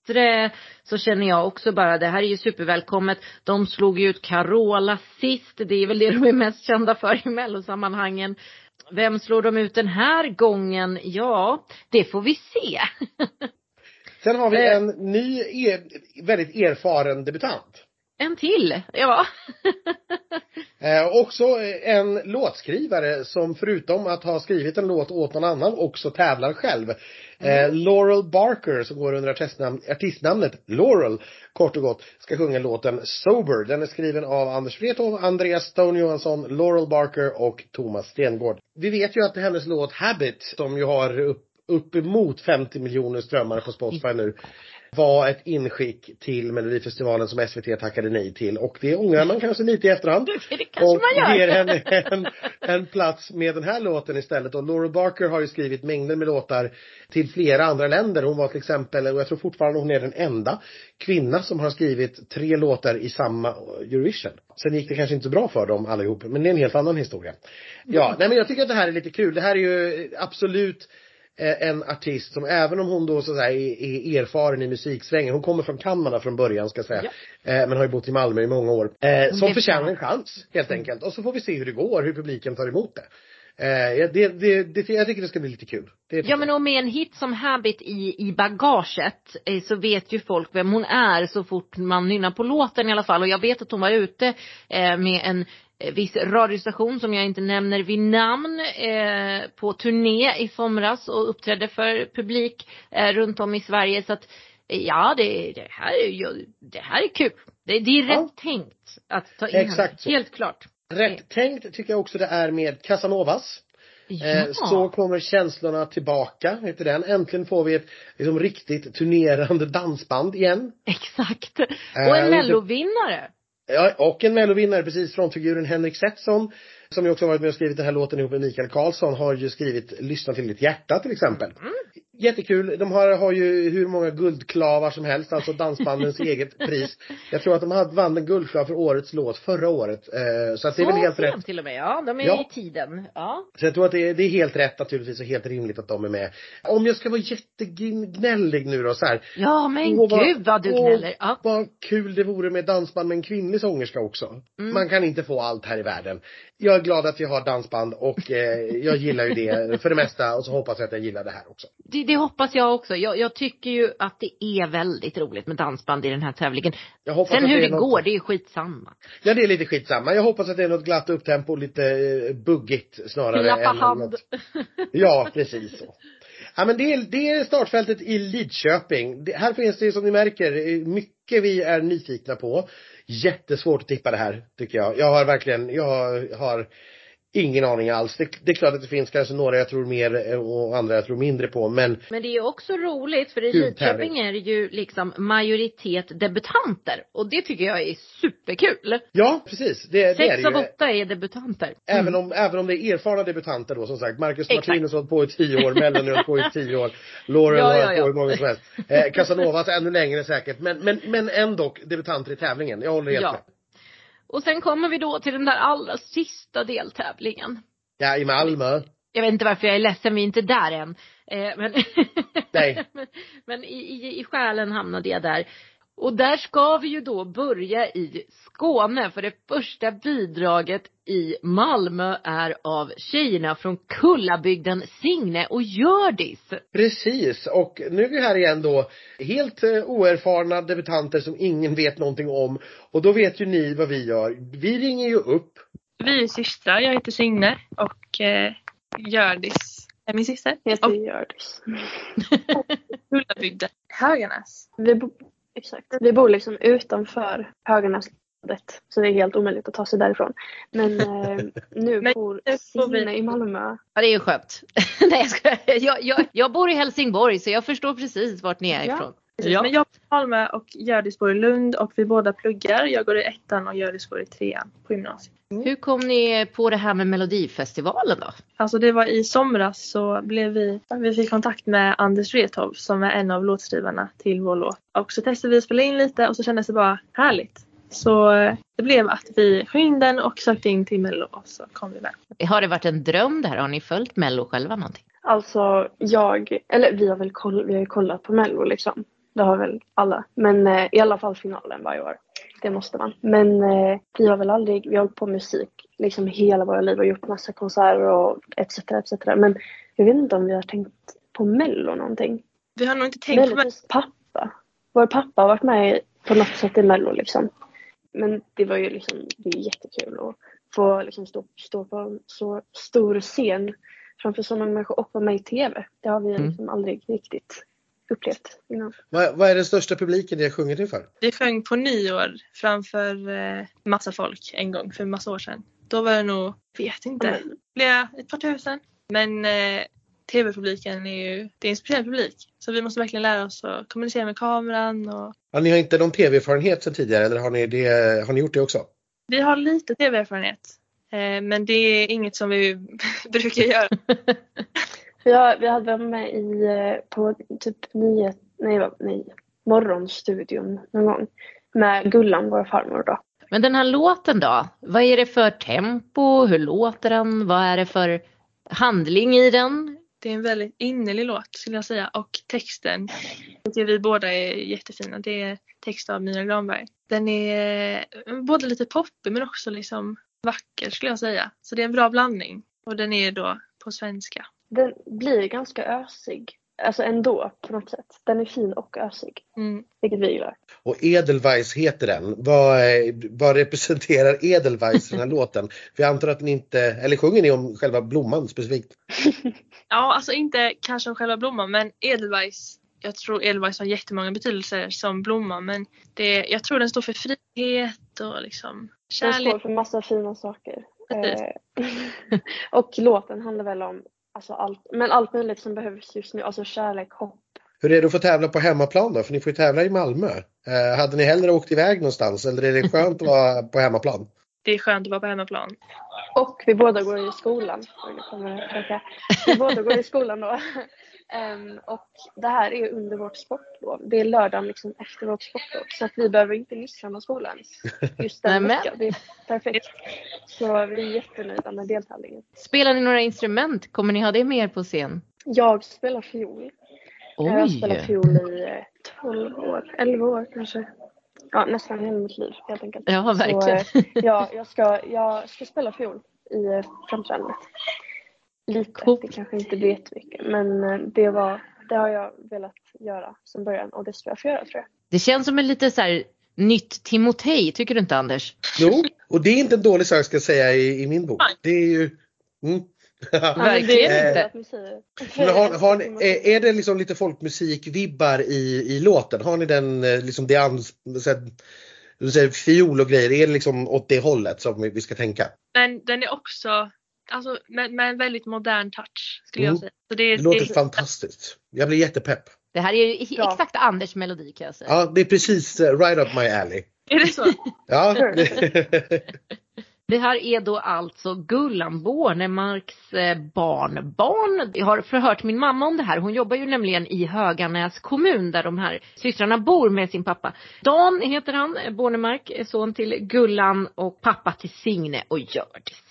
bättre så känner jag också bara det här är ju supervälkommet. De slog ju ut Carola sist. Det är väl det de är mest kända för i mellosammanhangen. Vem slår de ut den här gången? Ja, det får vi se. Sen har vi Eh. en ny, er, väldigt erfaren debutant. En till, ja. Eh, också en låtskrivare som förutom att ha skrivit en låt åt någon annan också tävlar själv. Eh, Laurel Barker som går under artistnamn, artistnamnet Laurel kort och gott ska sjunga låten Sober. Den är skriven av Anders Wrethov, Andreas Stone Johansson, Laurel Barker och Thomas Stengård. Vi vet ju att hennes låt Habit som ju har upp, uppemot 50 miljoner strömmar på Spotify nu var ett inskick till Melodifestivalen som SVT tackade nej till och det ångrar man kanske lite i efterhand. Det kanske Och man gör. ger henne en, en plats med den här låten istället. Och Laura Barker har ju skrivit mängder med låtar till flera andra länder. Hon var till exempel, och jag tror fortfarande hon är den enda kvinna som har skrivit tre låtar i samma Eurovision. Sen gick det kanske inte så bra för dem allihop, men det är en helt annan historia. Ja, nej men jag tycker att det här är lite kul. Det här är ju absolut en artist som även om hon då så att säga är, erfaren i musiksvängen, hon kommer från Kanada från början ska jag säga, eh, men har ju bott i Malmö i många år, eh, som förtjänar en chans helt enkelt. Och så får vi se hur det går, hur publiken tar emot det. Eh, det, det, det, jag tycker det ska bli lite kul. Ja men och med en hit som Habit i, i bagaget eh, så vet ju folk vem hon är så fort man nynnar på låten i alla fall. Och jag vet att hon var ute eh, med en eh, viss radiostation som jag inte nämner vid namn eh, på turné i somras och uppträdde för publik eh, runt om i Sverige. Så att eh, ja det, det här är det här är kul. Det, det är rätt Ja. tänkt att ta in Exakt så. Helt klart. Rätt tänkt tycker jag också det är med Casanovas. Ja. Eh, så kommer känslorna tillbaka, heter den. Äntligen får vi ett liksom, riktigt turnerande dansband igen. Exakt. Eh, Och en mellovinnare. Ja, och en mellovinnare precis, frontfiguren Henrik Setson som ju också varit med och skrivit den här låten ihop med Mikael Karlsson har ju skrivit Lyssna till ditt hjärta till exempel. Mm. Jättekul. De har, har ju hur många guldklavar som helst, alltså dansbandens eget pris. Jag tror att de hade vann en guldklav för årets låt förra året. Eh, så att det är väl helt rätt. till och med. Ja, de är Ja. i tiden. Ja. Så jag tror att det är, det är helt rätt naturligtvis och helt rimligt att de är med. Om jag ska vara jättegnällig nu då så här. Ja men Åh, gud vad du åh, gnäller. Ja. Vad kul det vore med dansband med en kvinnlig sångerska också. Mm. Man kan inte få allt här i världen. Jag är glad att vi har dansband och eh, jag gillar ju det för det mesta och så hoppas jag att jag gillar det här också. Det, det hoppas jag också. Jag, jag tycker ju att det är väldigt roligt med dansband i den här tävlingen. Sen hur det något- går, det är ju skitsamma. Ja det är lite skitsamma. Jag hoppas att det är något glatt upptempo lite eh, buggigt snarare. Klappa än hand. något- Ja, precis så. Ja men det är, det är startfältet i Lidköping. Det, här finns det som ni märker mycket vi är nyfikna på. Jättesvårt att tippa det här tycker jag. Jag har verkligen, jag har ingen aning alls. Det, det är klart att det finns kanske några jag tror mer eh, och andra jag tror mindre på men Men det är ju också roligt för i Lidköping är det ju liksom majoritet debutanter. Och det tycker jag är superkul. ja precis. Det, det är Sex det av åtta är debutanter. Även om, även om det är erfarna debutanter då som sagt. Marcus. Martinus har hållit på i tio år, Mellon har hållit på i tio år. Laurel Ja, har ja, hållit på ja. i många som helst. Eh, Casanovas ännu längre säkert. Men, men, men ändå debutanter i tävlingen. Jag håller helt Ja. med. Och sen kommer vi då till den där allra sista deltävlingen. Ja, i Malmö. Jag vet inte varför jag är ledsen, vi är inte där än. Eh, men Nej. men, men i, i, i själen hamnade jag där. Och där ska vi ju då börja i Skåne för det första bidraget i Malmö är av tjejerna från Kullabygden Signe och Hjördis. Precis. Och nu är vi här igen då. Helt eh, oerfarna debutanter som ingen vet någonting om. Och då vet ju ni vad vi gör. Vi ringer ju upp. Vi är systrar. Jag heter Signe och eh, Hjördis är min syster. Heter Och Hjördis. Kullabygden. Höganäs. Vi, exakt. vi bor liksom utanför Höganäslandet. Så det är helt omöjligt att ta sig därifrån. Men eh, nu Men bor får vi- Signe i Malmö. Ja det är ju skönt. Nej jag. Jag, jag, jag bor i Helsingborg så jag förstår precis vart ni är Ja. ifrån. Ja. Men jag bor i Malmö och Hjördis bor i Lund och vi båda pluggar. Jag går i ettan och Hjördis går i trean på gymnasiet. Hur kom ni på det här med Melodifestivalen då? Alltså det var i somras så blev vi, vi fick kontakt med Anders Wrethov som är en av låtskrivarna till vår låt. Och så testade vi att spela in lite och så kändes det bara härligt. Så det blev att vi sjöng in den och sökte in till Mello och så kom vi med. Har det varit en dröm det här? Har ni följt Mello själva någonting? Alltså jag, eller vi har väl koll, vi har kollat på Mello liksom. Det har väl alla. Men eh, i alla fall finalen varje år. Det måste man. Men eh, vi har väl aldrig, vi har hållit på med musik liksom hela våra liv och gjort massa konserter och etc. etc. Men jag vet inte om vi har tänkt på Mello någonting. Vi har nog inte tänkt på Mello. pappa. Vår pappa har varit med på något sätt i Mello liksom. Men det var ju liksom, det är jättekul att få liksom stå, stå på en så stor scen framför så många människor och vara med i TV. Det har vi mm. liksom aldrig riktigt upplevt innan. Vad, vad är den största publiken ni har sjungit inför? Vi sjöng på nyår framför eh, massa folk en gång för massa år sedan. Då var det nog, vet inte, mm. blev ett par tusen. Men eh, tv-publiken är ju, det är en speciell publik. Så vi måste verkligen lära oss att kommunicera med kameran. Och... Ja, ni har inte någon tv-erfarenhet sedan tidigare eller har ni, det, har ni gjort det också? Vi har lite tv-erfarenhet. Eh, men det är inget som vi brukar göra. Ja, vi hade varit med i, eh, på typ nyhet, nej, nej, morgonstudion någon gång med Gullan, vår farmor då. Men den här låten då? Vad är det för tempo? Hur låter den? Vad är det för handling i den? Det är en väldigt innerlig låt skulle jag säga och texten tycker vi båda är jättefina. Det är text av Mira Granberg. Den är eh, både lite poppig men också liksom vacker skulle jag säga. Så det är en bra blandning och den är då på svenska den blir ganska ösig. Alltså ändå på något sätt. Den är fin och ösig. Mm. Vilket vi gillar. Och Edelweiss heter den. Vad, vad representerar Edelweiss den här låten? För jag antar att ni inte, eller sjunger ni om själva blomman specifikt? ja, alltså inte kanske om själva blomman men Edelweiss jag tror Edelweiss har jättemånga betydelser som blomma men det, jag tror den står för frihet och liksom kärlek. Den står för massa fina saker. Eh, och låten handlar väl om Alltså allt, men allt möjligt som behövs just nu, alltså kärlek, hopp. Hur är det att få tävla på hemmaplan då? För ni får ju tävla i Malmö. Eh, hade ni hellre åkt iväg någonstans eller är det skönt att vara på hemmaplan? Det är skönt att vara på hemmaplan. Och vi båda går i skolan. Vi båda går i skolan då. Um, och det här är under vårt sportlov. Det är lördagen liksom efter vårt sportlov. Så att vi behöver inte missa någon skola ens. Just den veckan. Det är perfekt. Så vi är jättenöjda med deltävlingen. Spelar ni några instrument? Kommer ni ha det med er på scen? Jag spelar fiol. Oj. Jag har spelat fiol i 12 eh, år, 11 år kanske. Ja, nästan hela mitt liv helt enkelt. Ja, verkligen. Så, eh, ja, jag, ska, jag ska spela fiol i eh, framträdandet. Lite, cool. det kanske inte blir jättemycket men eh, det, var, det har jag velat göra som början och det ska jag få göra tror jag. Det känns som en lite så här nytt Timotej, tycker du inte Anders? Jo, och det är inte en dålig sak ska jag säga i, i min bok. Det är ju mm. Verkligen inte. Men har, har, är, är det liksom lite folkmusik-vibbar i, i låten? Har ni den eh, liksom det ans, fiol och grejer, är det liksom åt det hållet som vi ska tänka? Men den är också alltså, med, med en väldigt modern touch skulle mm. jag säga. Så det, det låter det, fantastiskt. Jag blir jättepepp. Det här är ju Bra. exakt Anders melodi kan jag säga. Ja, det är precis uh, right up my alley. Är det så? ja. Det här är då alltså Gullan Bornemarks eh, barnbarn. Jag har förhört min mamma om det här. Hon jobbar ju nämligen i Höganäs kommun där de här systrarna bor med sin pappa. Dan heter han, Bornemark, son till Gullan och pappa till Signe och Hjördis.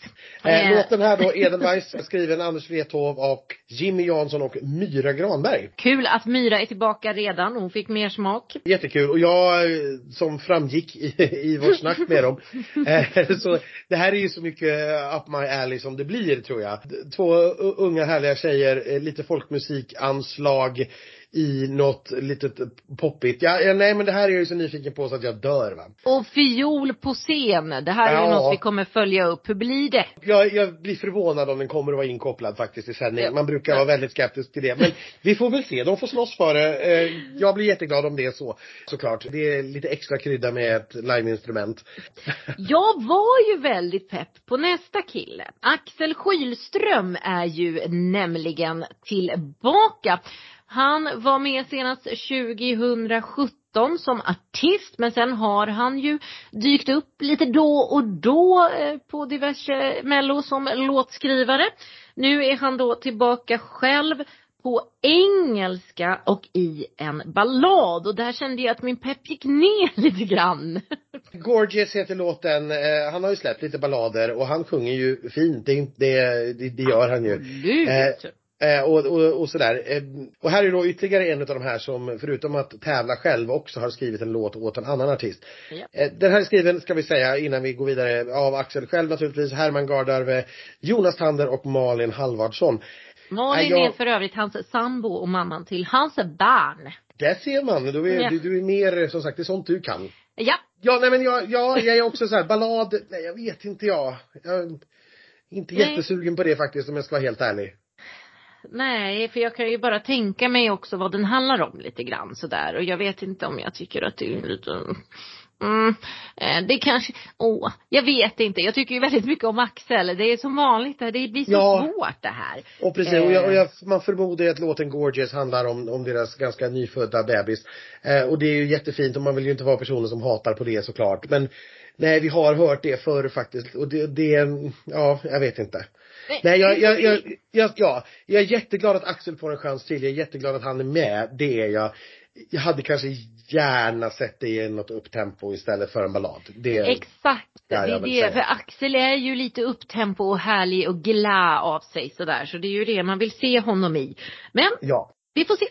Eh, låten här då, Edelweiss, skriven Anders Wrethov och Jimmy Jansson och Myra Granberg. Kul att Myra är tillbaka redan, hon fick mer smak. Jättekul och jag, som framgick i, i vårt snack med dem, eh, så det här är ju så mycket up my alley som det blir tror jag. Två unga härliga tjejer, eh, lite folkmusikanslag i något litet poppigt. Ja, ja, nej men det här är jag ju så nyfiken på så att jag dör va. Och fiol på scen. Det här är ja. ju något vi kommer följa upp. Hur blir det? Jag, jag blir förvånad om den kommer att vara inkopplad faktiskt i sändning. Ja. Man brukar vara väldigt skeptisk till det. Men vi får väl se. De får slåss för det. Eh, jag blir jätteglad om det är så. Såklart. Det är lite extra krydda med ett liveinstrument. Jag var ju väldigt pepp på nästa kille. Axel Skylström är ju nämligen tillbaka. Han var med senast 2017 som artist men sen har han ju dykt upp lite då och då eh, på diverse mello som låtskrivare. Nu är han då tillbaka själv på engelska och i en ballad och där kände jag att min pepp gick ner lite grann. Gorgeous heter låten, eh, han har ju släppt lite ballader och han sjunger ju fint, det, det, det, det gör han ju. Absolut. Eh, och, och, och sådär. Eh, och här är då ytterligare en av de här som förutom att tävla själv också har skrivit en låt åt en annan artist. Ja. Eh, den här är skriven, ska vi säga innan vi går vidare, av Axel själv naturligtvis, Herman Gardarve, Jonas Tander och Malin Halvardsson. Malin jag- är för övrigt hans sambo och mamman till hans barn. Där ser man, du är, Ja. du, du är mer, som sagt, det är sånt du kan. Ja, Ja, nej men jag, ja, jag är också så här, ballad, nej jag vet inte jag. Jag inte Nej. jättesugen på det faktiskt om jag ska vara helt ärlig. Nej, för jag kan ju bara tänka mig också vad den handlar om lite grann sådär och jag vet inte om jag tycker att det är lite Mm, eh, det kanske, åh, jag vet inte. Jag tycker ju väldigt mycket om Axel. Det är som vanligt, det blir så Ja. svårt det här. Och precis, och, jag, och jag, man förmodar ju att låten Gorgeous handlar om, om deras ganska nyfödda bebis. Eh, och det är ju jättefint och man vill ju inte vara personen som hatar på det såklart. Men nej, vi har hört det förr faktiskt och det, det ja, jag vet inte. Nej, jag, jag, jag, jag, ja, jag är jätteglad att Axel får en chans till. Jag är jätteglad att han är med. Det är jag. Jag hade kanske gärna sett det i något upptempo istället för en ballad. Det, Exakt. Ja, det är det. säga. För Axel är ju lite upptempo och härlig och glad av sig sådär. Så det är ju det man vill se honom i. Men ja. vi får se.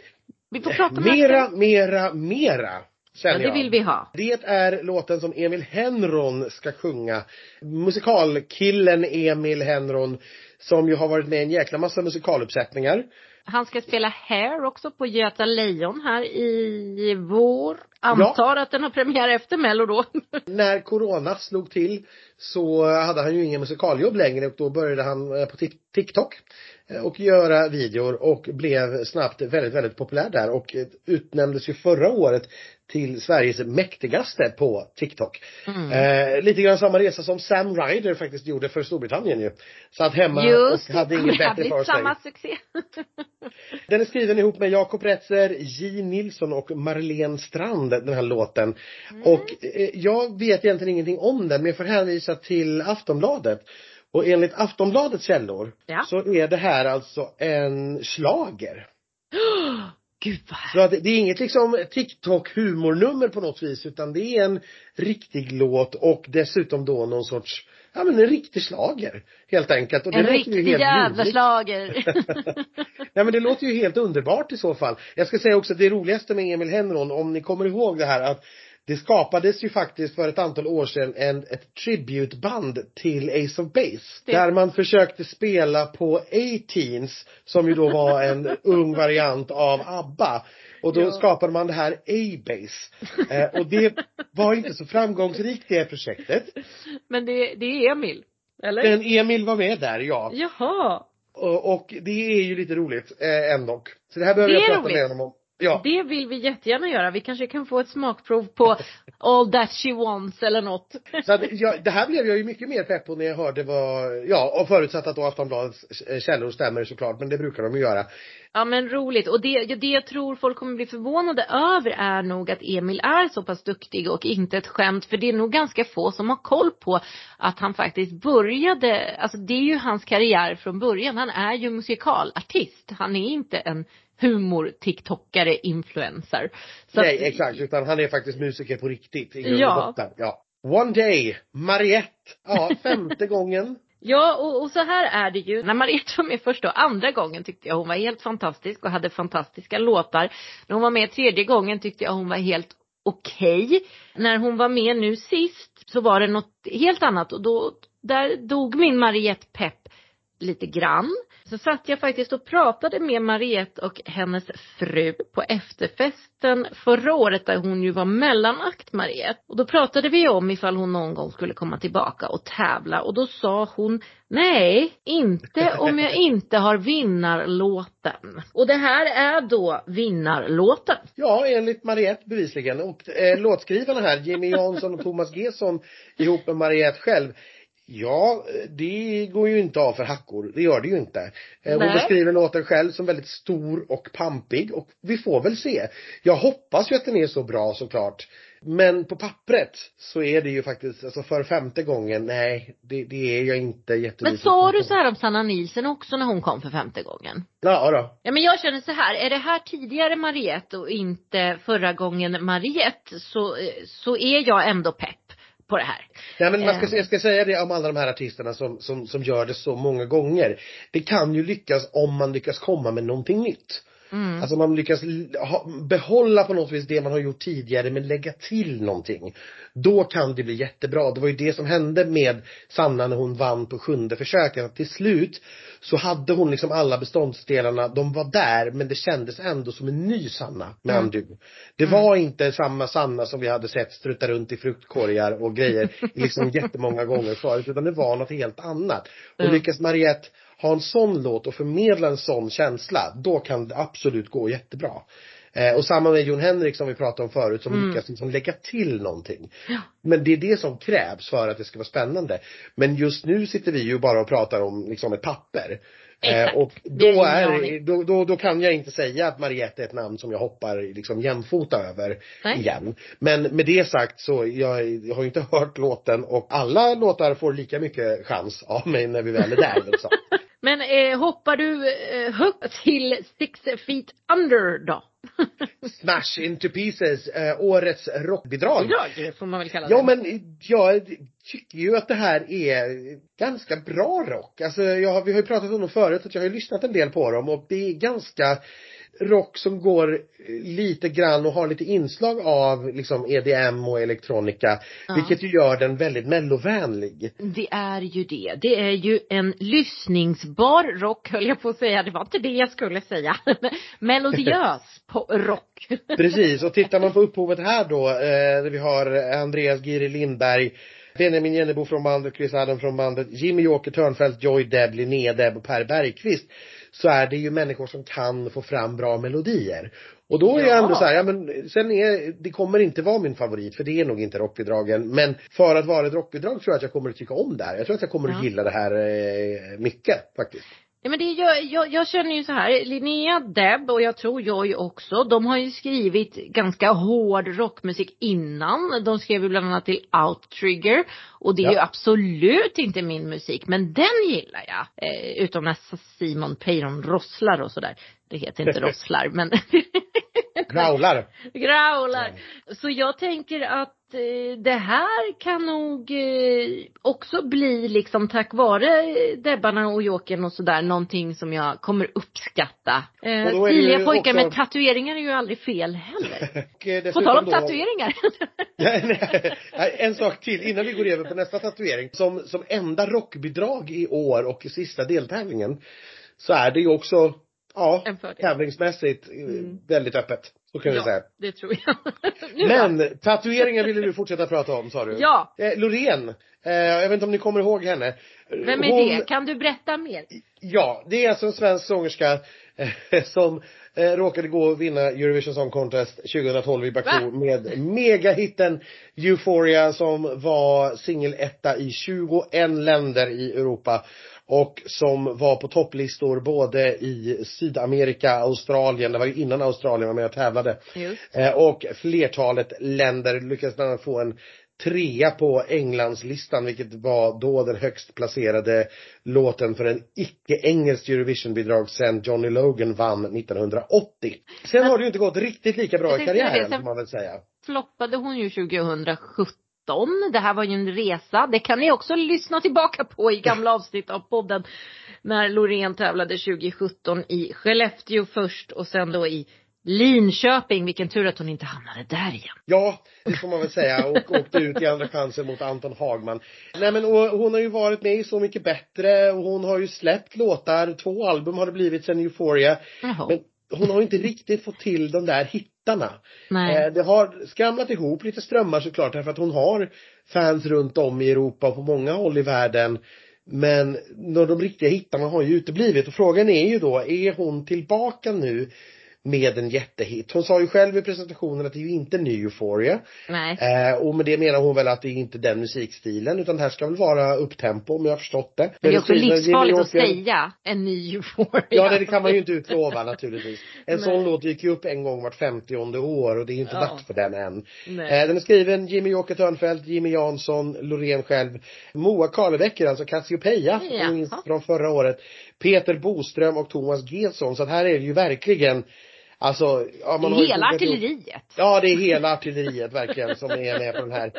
Vi får prata med Mera, Axel. mera, mera. Känner Ja, det vill vi ha. Det är låten som Emil Henron ska sjunga. Musikalkillen Emil Henron som ju har varit med i en jäkla massa musikaluppsättningar. Han ska spela Hair också på Göta Lejon här i vår. Antar att den har premiär efter Mello då. När corona slog till så hade han ju ingen musikaljobb längre och då började han eh, på Tik- TikTok eh, och göra videor och blev snabbt väldigt, väldigt populär där och eh, utnämndes ju förra året till Sveriges mäktigaste på TikTok. Mm. Eh, lite grann samma resa som Sam Ryder faktiskt gjorde för Storbritannien ju. Satt hemma Just och hade inget bättre för sig. samma succé. Den är skriven ihop med Jakob Retzer, J Nilsson och Marlene Strand, den här låten. Mm. Och eh, jag vet egentligen ingenting om den, men jag får hänvisa till Aftonbladet. Och enligt Aftonbladets källor Ja. så är det här alltså en slager. Gud vad Så att det är inget liksom TikTok-humornummer på något vis, utan det är en riktig låt och dessutom då någon sorts, ja men en riktig slager Helt enkelt. Och det En riktig jävla slager. Nej men det låter ju helt underbart i så fall. Jag ska säga också att det roligaste med Emil Henron, om ni kommer ihåg det här att det skapades ju faktiskt för ett antal år sedan en, ett tributeband till Ace of Base. Det- Där man försökte spela på A-Teens, som ju då var en ung variant av ABBA. Och då Ja. skapade man det här A-Base. Eh, och det var inte så framgångsrikt det projektet. Men det, det är Emil. Eller? Men Emil var med där, ja. Jaha. Och, och det är ju lite roligt eh, ändå. Så det här behöver Det jag prata roligt. med honom om. Ja. Det vill vi jättegärna göra. Vi kanske kan få ett smakprov på All That She Wants eller något. Så att, ja, det här blev jag ju mycket mer pepp på när jag hörde vad, ja, och förutsatt att då Aftonbladets källor stämmer såklart, men det brukar de ju göra. Ja men roligt. Och det, det jag tror folk kommer bli förvånade över är nog att Emil är så pass duktig och inte ett skämt. För det är nog ganska få som har koll på att han faktiskt började, alltså det är ju hans karriär från början. Han är ju musikalartist. Han är inte en humor-tiktokare, influencer. Så Nej, att- exakt, utan han är faktiskt musiker på riktigt i grund och Ja. botten. Ja. One day, Mariette. Ja, femte gången. Ja, och, och så här är det ju. När Mariette var med första och andra gången tyckte jag hon var helt fantastisk och hade fantastiska låtar. När hon var med tredje gången tyckte jag hon var helt okej. När hon var med nu sist så var det något helt annat och då, där dog min Mariette pepp lite grann. Så satt jag faktiskt och pratade med Mariette och hennes fru på efterfesten förra året där hon ju var mellanakt Mariette. Och då pratade vi om ifall hon någon gång skulle komma tillbaka och tävla och då sa hon nej, inte om jag inte har vinnarlåten. Och det här är då vinnarlåten. Ja, enligt Mariette bevisligen. Och eh, låtskrivarna här, Jimmy Jansson och Thomas Gesson ihop med Mariette själv. Ja, det går ju inte av för hackor. Det gör det ju inte. Eh, Hon Nej. beskriver låten själv som väldigt stor och pampig och vi får väl se. Jag hoppas ju att den är så bra såklart. Men på pappret så är det ju faktiskt, alltså för femte gången, nej, det, det är jag inte Men jättenyfiken sa du så här om Sanna Nielsen också när hon kom för femte gången? Ja då. Ja men jag känner så här, är det här tidigare Mariette och inte förra gången Mariette så, eh, så är jag ändå pepp på det här. Nej men man ska, Eh. jag ska säga det om alla de här artisterna som, som, som gör det så många gånger. Det kan ju lyckas om man lyckas komma med någonting nytt. Mm. Alltså man lyckas behålla på något vis det man har gjort tidigare men lägga till någonting. Då kan det bli jättebra. Det var ju det som hände med Sanna när hon vann på sjunde försöket. Att till slut så hade hon liksom alla beståndsdelarna, de var där men det kändes ändå som en ny Sanna med Mm. Andu. Det var inte samma Sanna som vi hade sett strutta runt i fruktkorgar och grejer liksom jättemånga gånger förut utan det var något helt annat. Och Mm. lyckas Mariette ha en sån låt och förmedla en sån känsla, då kan det absolut gå jättebra. Eh, och samma med Jon Henrik som vi pratade om förut som Mm. lyckas liksom lägga till någonting. Men det är det som krävs för att det ska vara spännande. Men just nu sitter vi ju bara och pratar om liksom ett papper. Eh, och då, är, då, då, då kan jag inte säga att Mariette är ett namn som jag hoppar liksom jämfota över Nej. igen. Men med det sagt så, jag, jag har ju inte hört låten och alla låtar får lika mycket chans av mig när vi väl är där liksom. Men eh, hoppar du eh, högt till Six Feet Under då? Smash into pieces, eh, årets rockbidrag. Bidrag får man väl kalla det. Ja men jag tycker ju att det här är ganska bra rock. Alltså jag, har- vi har ju pratat om dem förut, att jag har ju lyssnat en del på dem och det är ganska rock som går eh, lite grann och har lite inslag av liksom EDM och elektronika. Ja. Vilket ju gör den väldigt mellovänlig. Det är ju det. Det är ju en lyssningsbar rock höll jag på att säga. Det var inte det jag skulle säga. Melodiös på rock. Precis, och tittar man på upphovet här då, eh, vi har Andreas Giri Lindberg, Benjamin Jennebo från bandet, Chris Adam från bandet, Jimmy Joker Törnfeldt, Joy Deb, Linnea Deb och Per Bergqvist. Så är det ju människor som kan få fram bra melodier. Och då är jag Ja. ändå så här, ja men sen är, det kommer inte vara min favorit för det är nog inte rockbidragen. Men för att vara ett rockbidrag tror jag att jag kommer att tycka om det här. Jag tror att jag kommer att Ja. gilla det här eh, mycket faktiskt. Ja men det är, jag, jag, jag känner ju så här, Linnea, Deb och jag tror Joy också, de har ju skrivit ganska hård rockmusik innan. De skrev ju bland annat till Outrigger och det är Ja. ju absolut inte min musik, men den gillar jag. Eh, utom när Simon Peyron rosslar och sådär. Det heter inte rosslar men Growlar. growlar. Så jag tänker att eh, det här kan nog eh, också bli liksom tack vare eh, Debbarna och Jokern och sådär någonting som jag kommer uppskatta. Eh, Stiliga pojkar också- med tatueringar är ju aldrig fel heller. Eh, På tal om tatueringar. Ja, nej, en sak till innan vi går över på nästa tatuering. Som, som enda rockbidrag i år och i sista deltävlingen så är det ju också, ja, En fördel. tävlingsmässigt eh, Mm. väldigt öppet. Så kan vi ja, säga. det tror jag. Men tatueringar ville du fortsätta prata om sa du? Ja. Eh, Loreen, eh, jag vet inte om ni kommer ihåg henne. Vem är Hon- det? Kan du berätta mer? Ja, det är alltså en svensk sångerska eh, som eh, råkade gå och vinna Eurovision Song Contest 2012 i Baku Va? med megahitten Euphoria som var singeletta i 21 länder i Europa. Och som var på topplistor både i Sydamerika, Australien, det var ju innan Australien var med och tävlade. Just. Eh, och flertalet länder lyckades bland annat få en trea på Englandslistan vilket var då den högst placerade låten för en icke-engelskt Eurovisionbidrag sen Johnny Logan vann 1980. Sen har det ju inte gått riktigt lika bra i det, karriären får man väl säga. floppade hon ju 2017. Det här var ju en resa. Det kan ni också lyssna tillbaka på i gamla avsnitt av podden. När Loreen tävlade 2017 i Skellefteå först och sen då i Linköping. Vilken tur att hon inte hamnade där igen. Ja, det får man väl säga. Och åkte ut i andra chansen mot Anton Hagman. Nej men och hon har ju varit med i Så mycket bättre och hon har ju släppt låtar. Två album har det blivit sen Euphoria. Jaha. Men hon har inte riktigt fått till de där hittarna. Nej. Eh, det har skramlat ihop lite strömmar såklart därför att hon har fans runt om i Europa och på många håll i världen. Men de, de riktiga hittarna har ju uteblivit och frågan är ju då, är hon tillbaka nu med en jättehit. Hon sa ju själv i presentationen att det är ju inte ny Euphoria. Nej. Eh, och med det menar hon väl att det är inte den musikstilen utan det här ska väl vara upptempo om jag har förstått det. Men det är också livsfarligt att säga en ny Euphoria. Ja, det, det kan man ju inte utlova naturligtvis. En Nej. sån låt dyker ju upp en gång vart 50 år och det är inte Ja. dags för den än. Nej. Eh, den är skriven Jimmy Joker Törnfeldt, Jimmy Jansson, Loreen själv, Moa Karlebäcker, alltså Cassiopeia, minns från förra året, Peter Boström och Thomas Gesson. Så att här är det ju verkligen Alltså, ja, man har Hela artilleriet. Ja, det är hela artilleriet verkligen som är med på den här.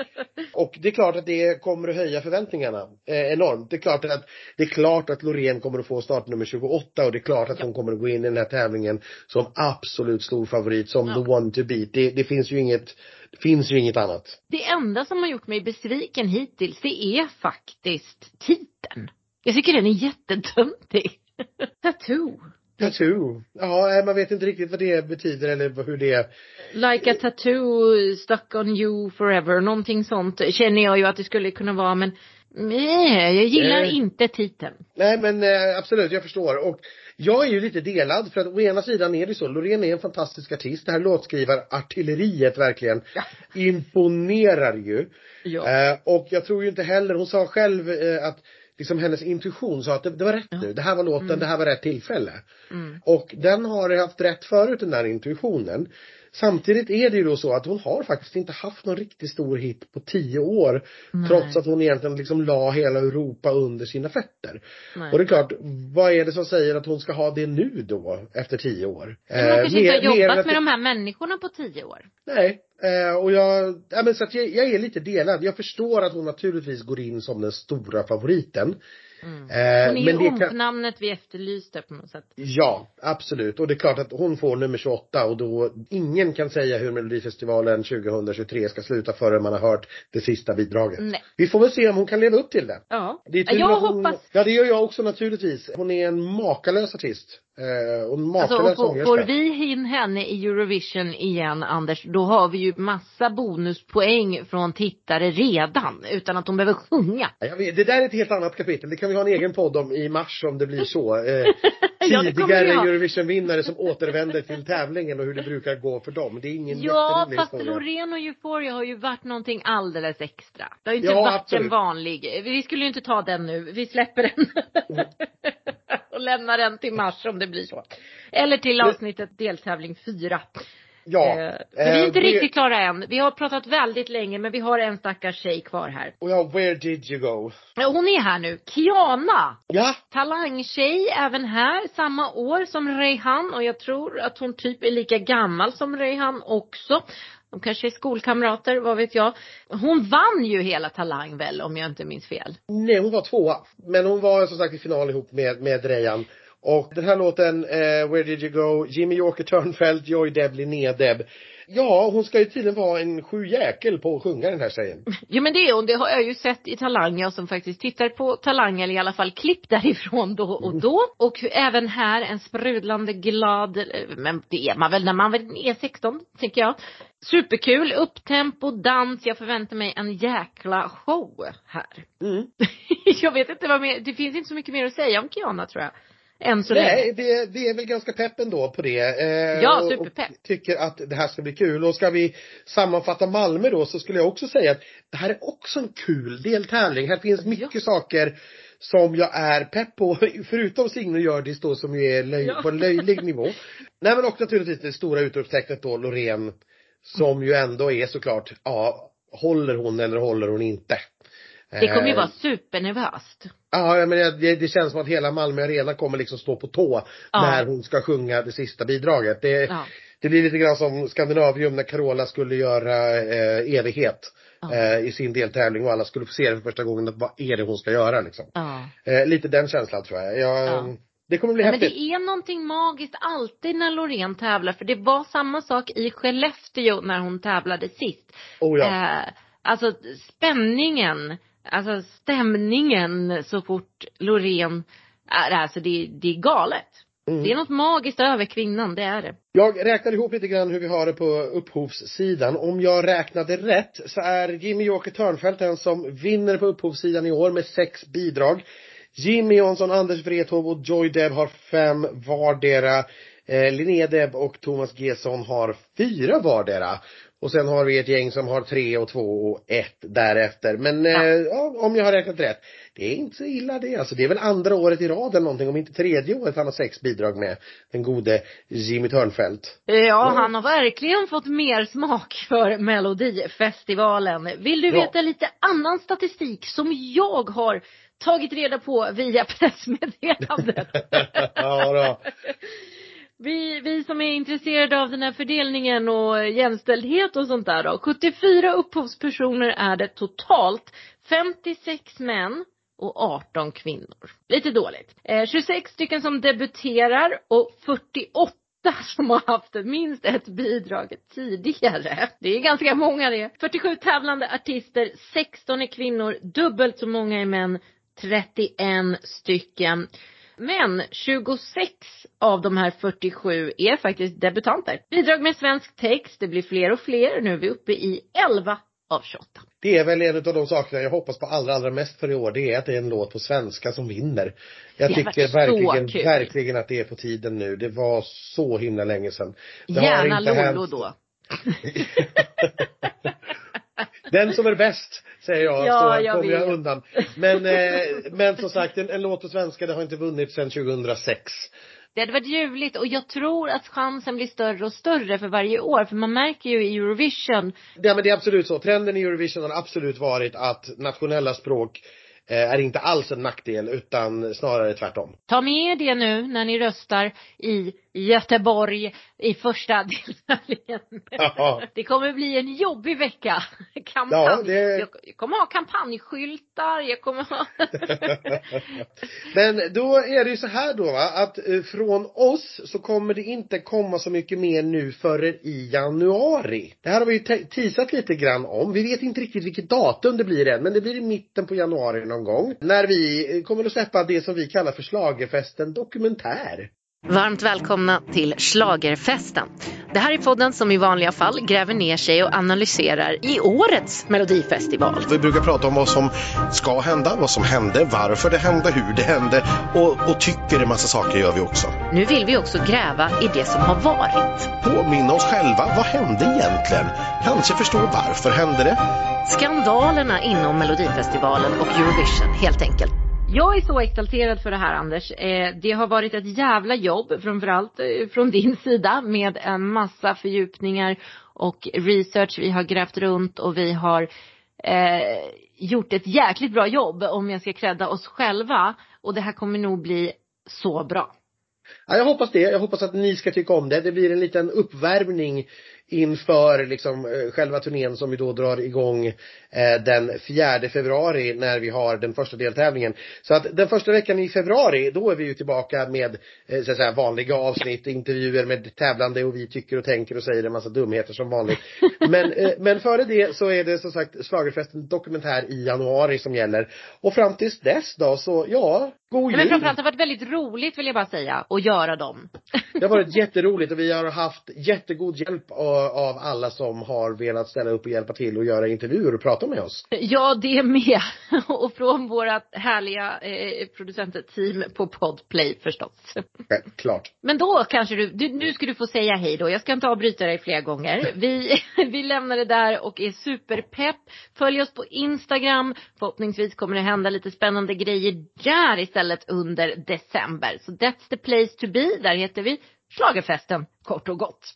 Och det är klart att det kommer att höja förväntningarna eh, enormt. Det är klart att, det är klart att Loreen kommer att få startnummer 28 och det är klart att hon kommer att gå in i den här tävlingen som absolut stor favorit, som Ja. the one to beat. Det, det finns ju inget, det finns ju inget annat. Det enda som har gjort mig besviken hittills, det är faktiskt titeln. Jag tycker den är jättetöntig. Tattoo. Tattoo. Ja, eh, man vet inte riktigt vad det betyder eller hur det Like a tattoo stuck on you forever. Någonting sånt känner jag ju att det skulle kunna vara men nej, jag gillar Eh. inte titeln. Nej men eh, absolut, jag förstår. Och jag är ju lite delad för att å ena sidan är det så, Loreen är en fantastisk artist. Det här låtskrivarartilleriet verkligen imponerar ju. Ja. Eh, och jag tror ju inte heller, hon sa själv eh, att liksom hennes intuition sa att det, det var rätt nu. Det här var låten, det här var rätt tillfälle. Mm. Och den har haft rätt förut den där intuitionen. Samtidigt är det ju då så att hon har faktiskt inte haft någon riktigt stor hit på tio år. Nej. Trots att hon egentligen liksom la hela Europa under sina fötter. Nej. Och det är klart, vad är det som säger att hon ska ha det nu då, efter tio år? Men hon kanske inte har jobbat med de här människorna på tio år. Nej, eh, och jag, ja men så att jag, jag är lite delad. Jag förstår att hon naturligtvis går in som den stora favoriten. Mm. Eh, Hon är men ju kan, omnamnet vi efterlyste på något sätt. Ja, absolut. Och det är klart att hon får nummer 28 och då, ingen kan säga hur Melodifestivalen 2023 ska sluta förrän man har hört det sista bidraget. Nej. Vi får väl se om hon kan leva upp till det. Ja. det är jag hon, hoppas. Ja, det gör jag också naturligtvis. Hon är en makalös artist. Eh, och Alltså, och får, får vi in henne i Eurovision igen, Anders, då har vi ju massa bonuspoäng från tittare redan, utan att de behöver sjunga. Ja, vet, det där är ett helt annat kapitel. Det kan vi ha en egen podd om i mars om det blir så. Eh, Ja, tidigare ha. Eurovision-vinnare som återvänder till tävlingen och hur det brukar gå för dem. Det är ingen Ja, fast. Loreen och Euphoria har ju varit någonting alldeles extra. Det har ju inte Ja, varit absolut. en vanlig. Vi skulle ju inte ta den nu. Vi släpper den. Mm. Och lämnar den till mars om det blir så. Eller till avsnittet deltävling fyra. Ja. Eh, vi är eh, inte det- riktigt klara än. Vi har pratat väldigt länge men vi har en stackars tjej kvar här. Och ja, where did you go? Hon är här nu. Kiana! Ja, Talangtjej även här, samma år som Reyhan och jag tror att hon typ är lika gammal som Reyhan också. De kanske är skolkamrater, vad vet jag. Hon vann ju hela Talang väl om jag inte minns fel. nej hon var tvåa. Men hon var som sagt i final ihop med, med Drejan. Och den här låten, eh, Where did you go? Jimmy Joker Törnfeldt, Joy Deb, Linnea Deb. Ja, hon ska ju tydligen vara en sjujäkel på att sjunga den här tjejen. Jo men det är hon, det har jag ju sett i Talang, jag som faktiskt tittar på Talang eller i alla fall klipp därifrån då och då. Och även här en sprudlande glad, eh, men det är man väl när man är 16, tänker jag. Superkul, upptempo, dans, jag förväntar mig en jäkla show här. Mm. jag vet inte vad mer, det finns inte så mycket mer att säga om Kiana tror jag. Än så länge. Nej, det, det är väl ganska pepp ändå på det. Eh, Ja, superpepp. Och tycker att det här ska bli kul. Och ska vi sammanfatta Malmö då så skulle jag också säga att det här är också en kul deltävling. Här finns mycket saker som jag är pepp på. Förutom Signe och Hjördis då som ju är löj, Ja. på en löjlig nivå. Nej men och naturligtvis det stora utropstecknet då Loreen. Som ju ändå är såklart, ja, håller hon eller håller hon inte? Det kommer ju Eh, vara supernervöst. Ja, men det, det känns som att hela Malmö Arena kommer liksom stå på tå Ja. när hon ska sjunga det sista bidraget. Det, Ja. det blir lite grann som Skandinavium när Carola skulle göra eh, evighet Ja. eh, i sin deltävling och alla skulle få se det för första gången. Att vad är det hon ska göra liksom? Eh, lite den känslan tror jag. jag Ja. Det kommer bli Ja, men häftigt. det är någonting magiskt alltid när Loreen tävlar för det var samma sak i Skellefteå när hon tävlade sist. Oh ja. Eh, alltså spänningen, alltså stämningen så fort Loreen är alltså det, det är galet. Mm. Det är något magiskt över kvinnan, det är det. Jag räknar ihop lite grann hur vi har det på upphovssidan. Om jag räknade rätt så är Jimmy Joker Törnfeldt den som vinner på upphovssidan i år med sex bidrag. Jimmy Jonsson, Anders Wrethov och Joy Deb har fem vardera. Eh, Linnea Deb och Thomas Gesson har fyra vardera. Och sen har vi ett gäng som har tre och två och ett därefter. Men ja. Eh, ja, om jag har räknat rätt. Det är inte så illa det alltså. Det är väl andra året i rad eller någonting, om inte tredje året han har sex bidrag med. Den gode Jimmy Törnfeldt. Ja, han har verkligen fått mer smak för Melodifestivalen. Vill du veta lite annan statistik som jag har tagit reda på via pressmeddelandet? ja, då. Vi, vi som är intresserade av den här fördelningen och jämställdhet och sånt där då. 74 upphovspersoner är det totalt. 56 män och 18 kvinnor. Lite dåligt. Eh, 26 stycken som debuterar och 48 som har haft minst ett bidrag tidigare. Det är ganska många det. 47 tävlande artister, 16 är kvinnor, dubbelt så många är män, 31 stycken. Men 26 av de här 47 är faktiskt debutanter. Bidrag med svensk text, det blir fler och fler. Nu är vi uppe i 11 av 28. Det är väl en av de sakerna jag hoppas på allra, allra mest för i år. Det är att det är en låt på svenska som vinner. Jag det tycker verkligen, verkligen att det är på tiden nu. Det var så himla länge sedan. Det Gärna Lollo hänt... då. Den som är bäst, säger jag, ja, så jag kommer jag undan. Men, eh, men som sagt, en, en låt på svenska, det har inte vunnit sedan 2006. Det hade varit ljuvligt och jag tror att chansen blir större och större för varje år. För man märker ju i Eurovision. Ja men det är absolut så. Trenden i Eurovision har absolut varit att nationella språk Eh, är inte alls en nackdel utan snarare tvärtom. Ta med det nu när ni röstar i Göteborg i första deltävlingen. Ja. Det kommer bli en jobbig vecka. Kampanj. Ja, det... Jag kommer ha kampanjskyltar, jag kommer ha Men då är det ju så här då va, att eh, från oss så kommer det inte komma så mycket mer nu förrän i januari. Det här har vi ju teasat lite grann om. Vi vet inte riktigt vilket datum det blir än, men det blir i mitten på januari någon gång. När vi kommer att släppa det som vi kallar för Slagerfesten Dokumentär. Varmt välkomna till Slagerfesten. Det här är podden som i vanliga fall gräver ner sig och analyserar i årets melodifestival. Vi brukar prata om vad som ska hända, vad som hände, varför det hände, hur det hände och, och tycker en massa saker gör vi också. Nu vill vi också gräva i det som har varit. Påminna oss själva, vad hände egentligen? Kanske förstå varför hände det? Skandalerna inom Melodifestivalen och Eurovision helt enkelt. Jag är så exalterad för det här Anders. Eh, det har varit ett jävla jobb, framförallt eh, från din sida, med en massa fördjupningar och research. Vi har grävt runt och vi har eh, gjort ett jäkligt bra jobb om jag ska credda oss själva. Och det här kommer nog bli så bra. Ja, jag hoppas det. Jag hoppas att ni ska tycka om det. Det blir en liten uppvärmning inför liksom eh, själva turnén som vi då drar igång den 4 februari när vi har den första deltävlingen. Så att den första veckan i februari, då är vi ju tillbaka med eh, så att säga, vanliga avsnitt, intervjuer med tävlande och vi tycker och tänker och säger en massa dumheter som vanligt. Men, men före det så är det som sagt Schlagerfesten dokumentär i januari som gäller. Och fram tills dess då så, ja, god jul. Men framförallt har det varit väldigt roligt vill jag bara säga, att göra dem. Det har varit jätteroligt och vi har haft jättegod hjälp av alla som har velat ställa upp och hjälpa till och göra intervjuer och prata med oss. Ja, det med. Och från vårat härliga eh, producentteam på Podplay förstås. Självklart. Men då kanske du, du, nu ska du få säga hej då. Jag ska inte avbryta dig fler gånger. Vi, vi lämnar det där och är superpepp. Följ oss på Instagram. Förhoppningsvis kommer det hända lite spännande grejer där istället under december. Så that's the place to be. Där heter vi Schlagerfesten kort och gott.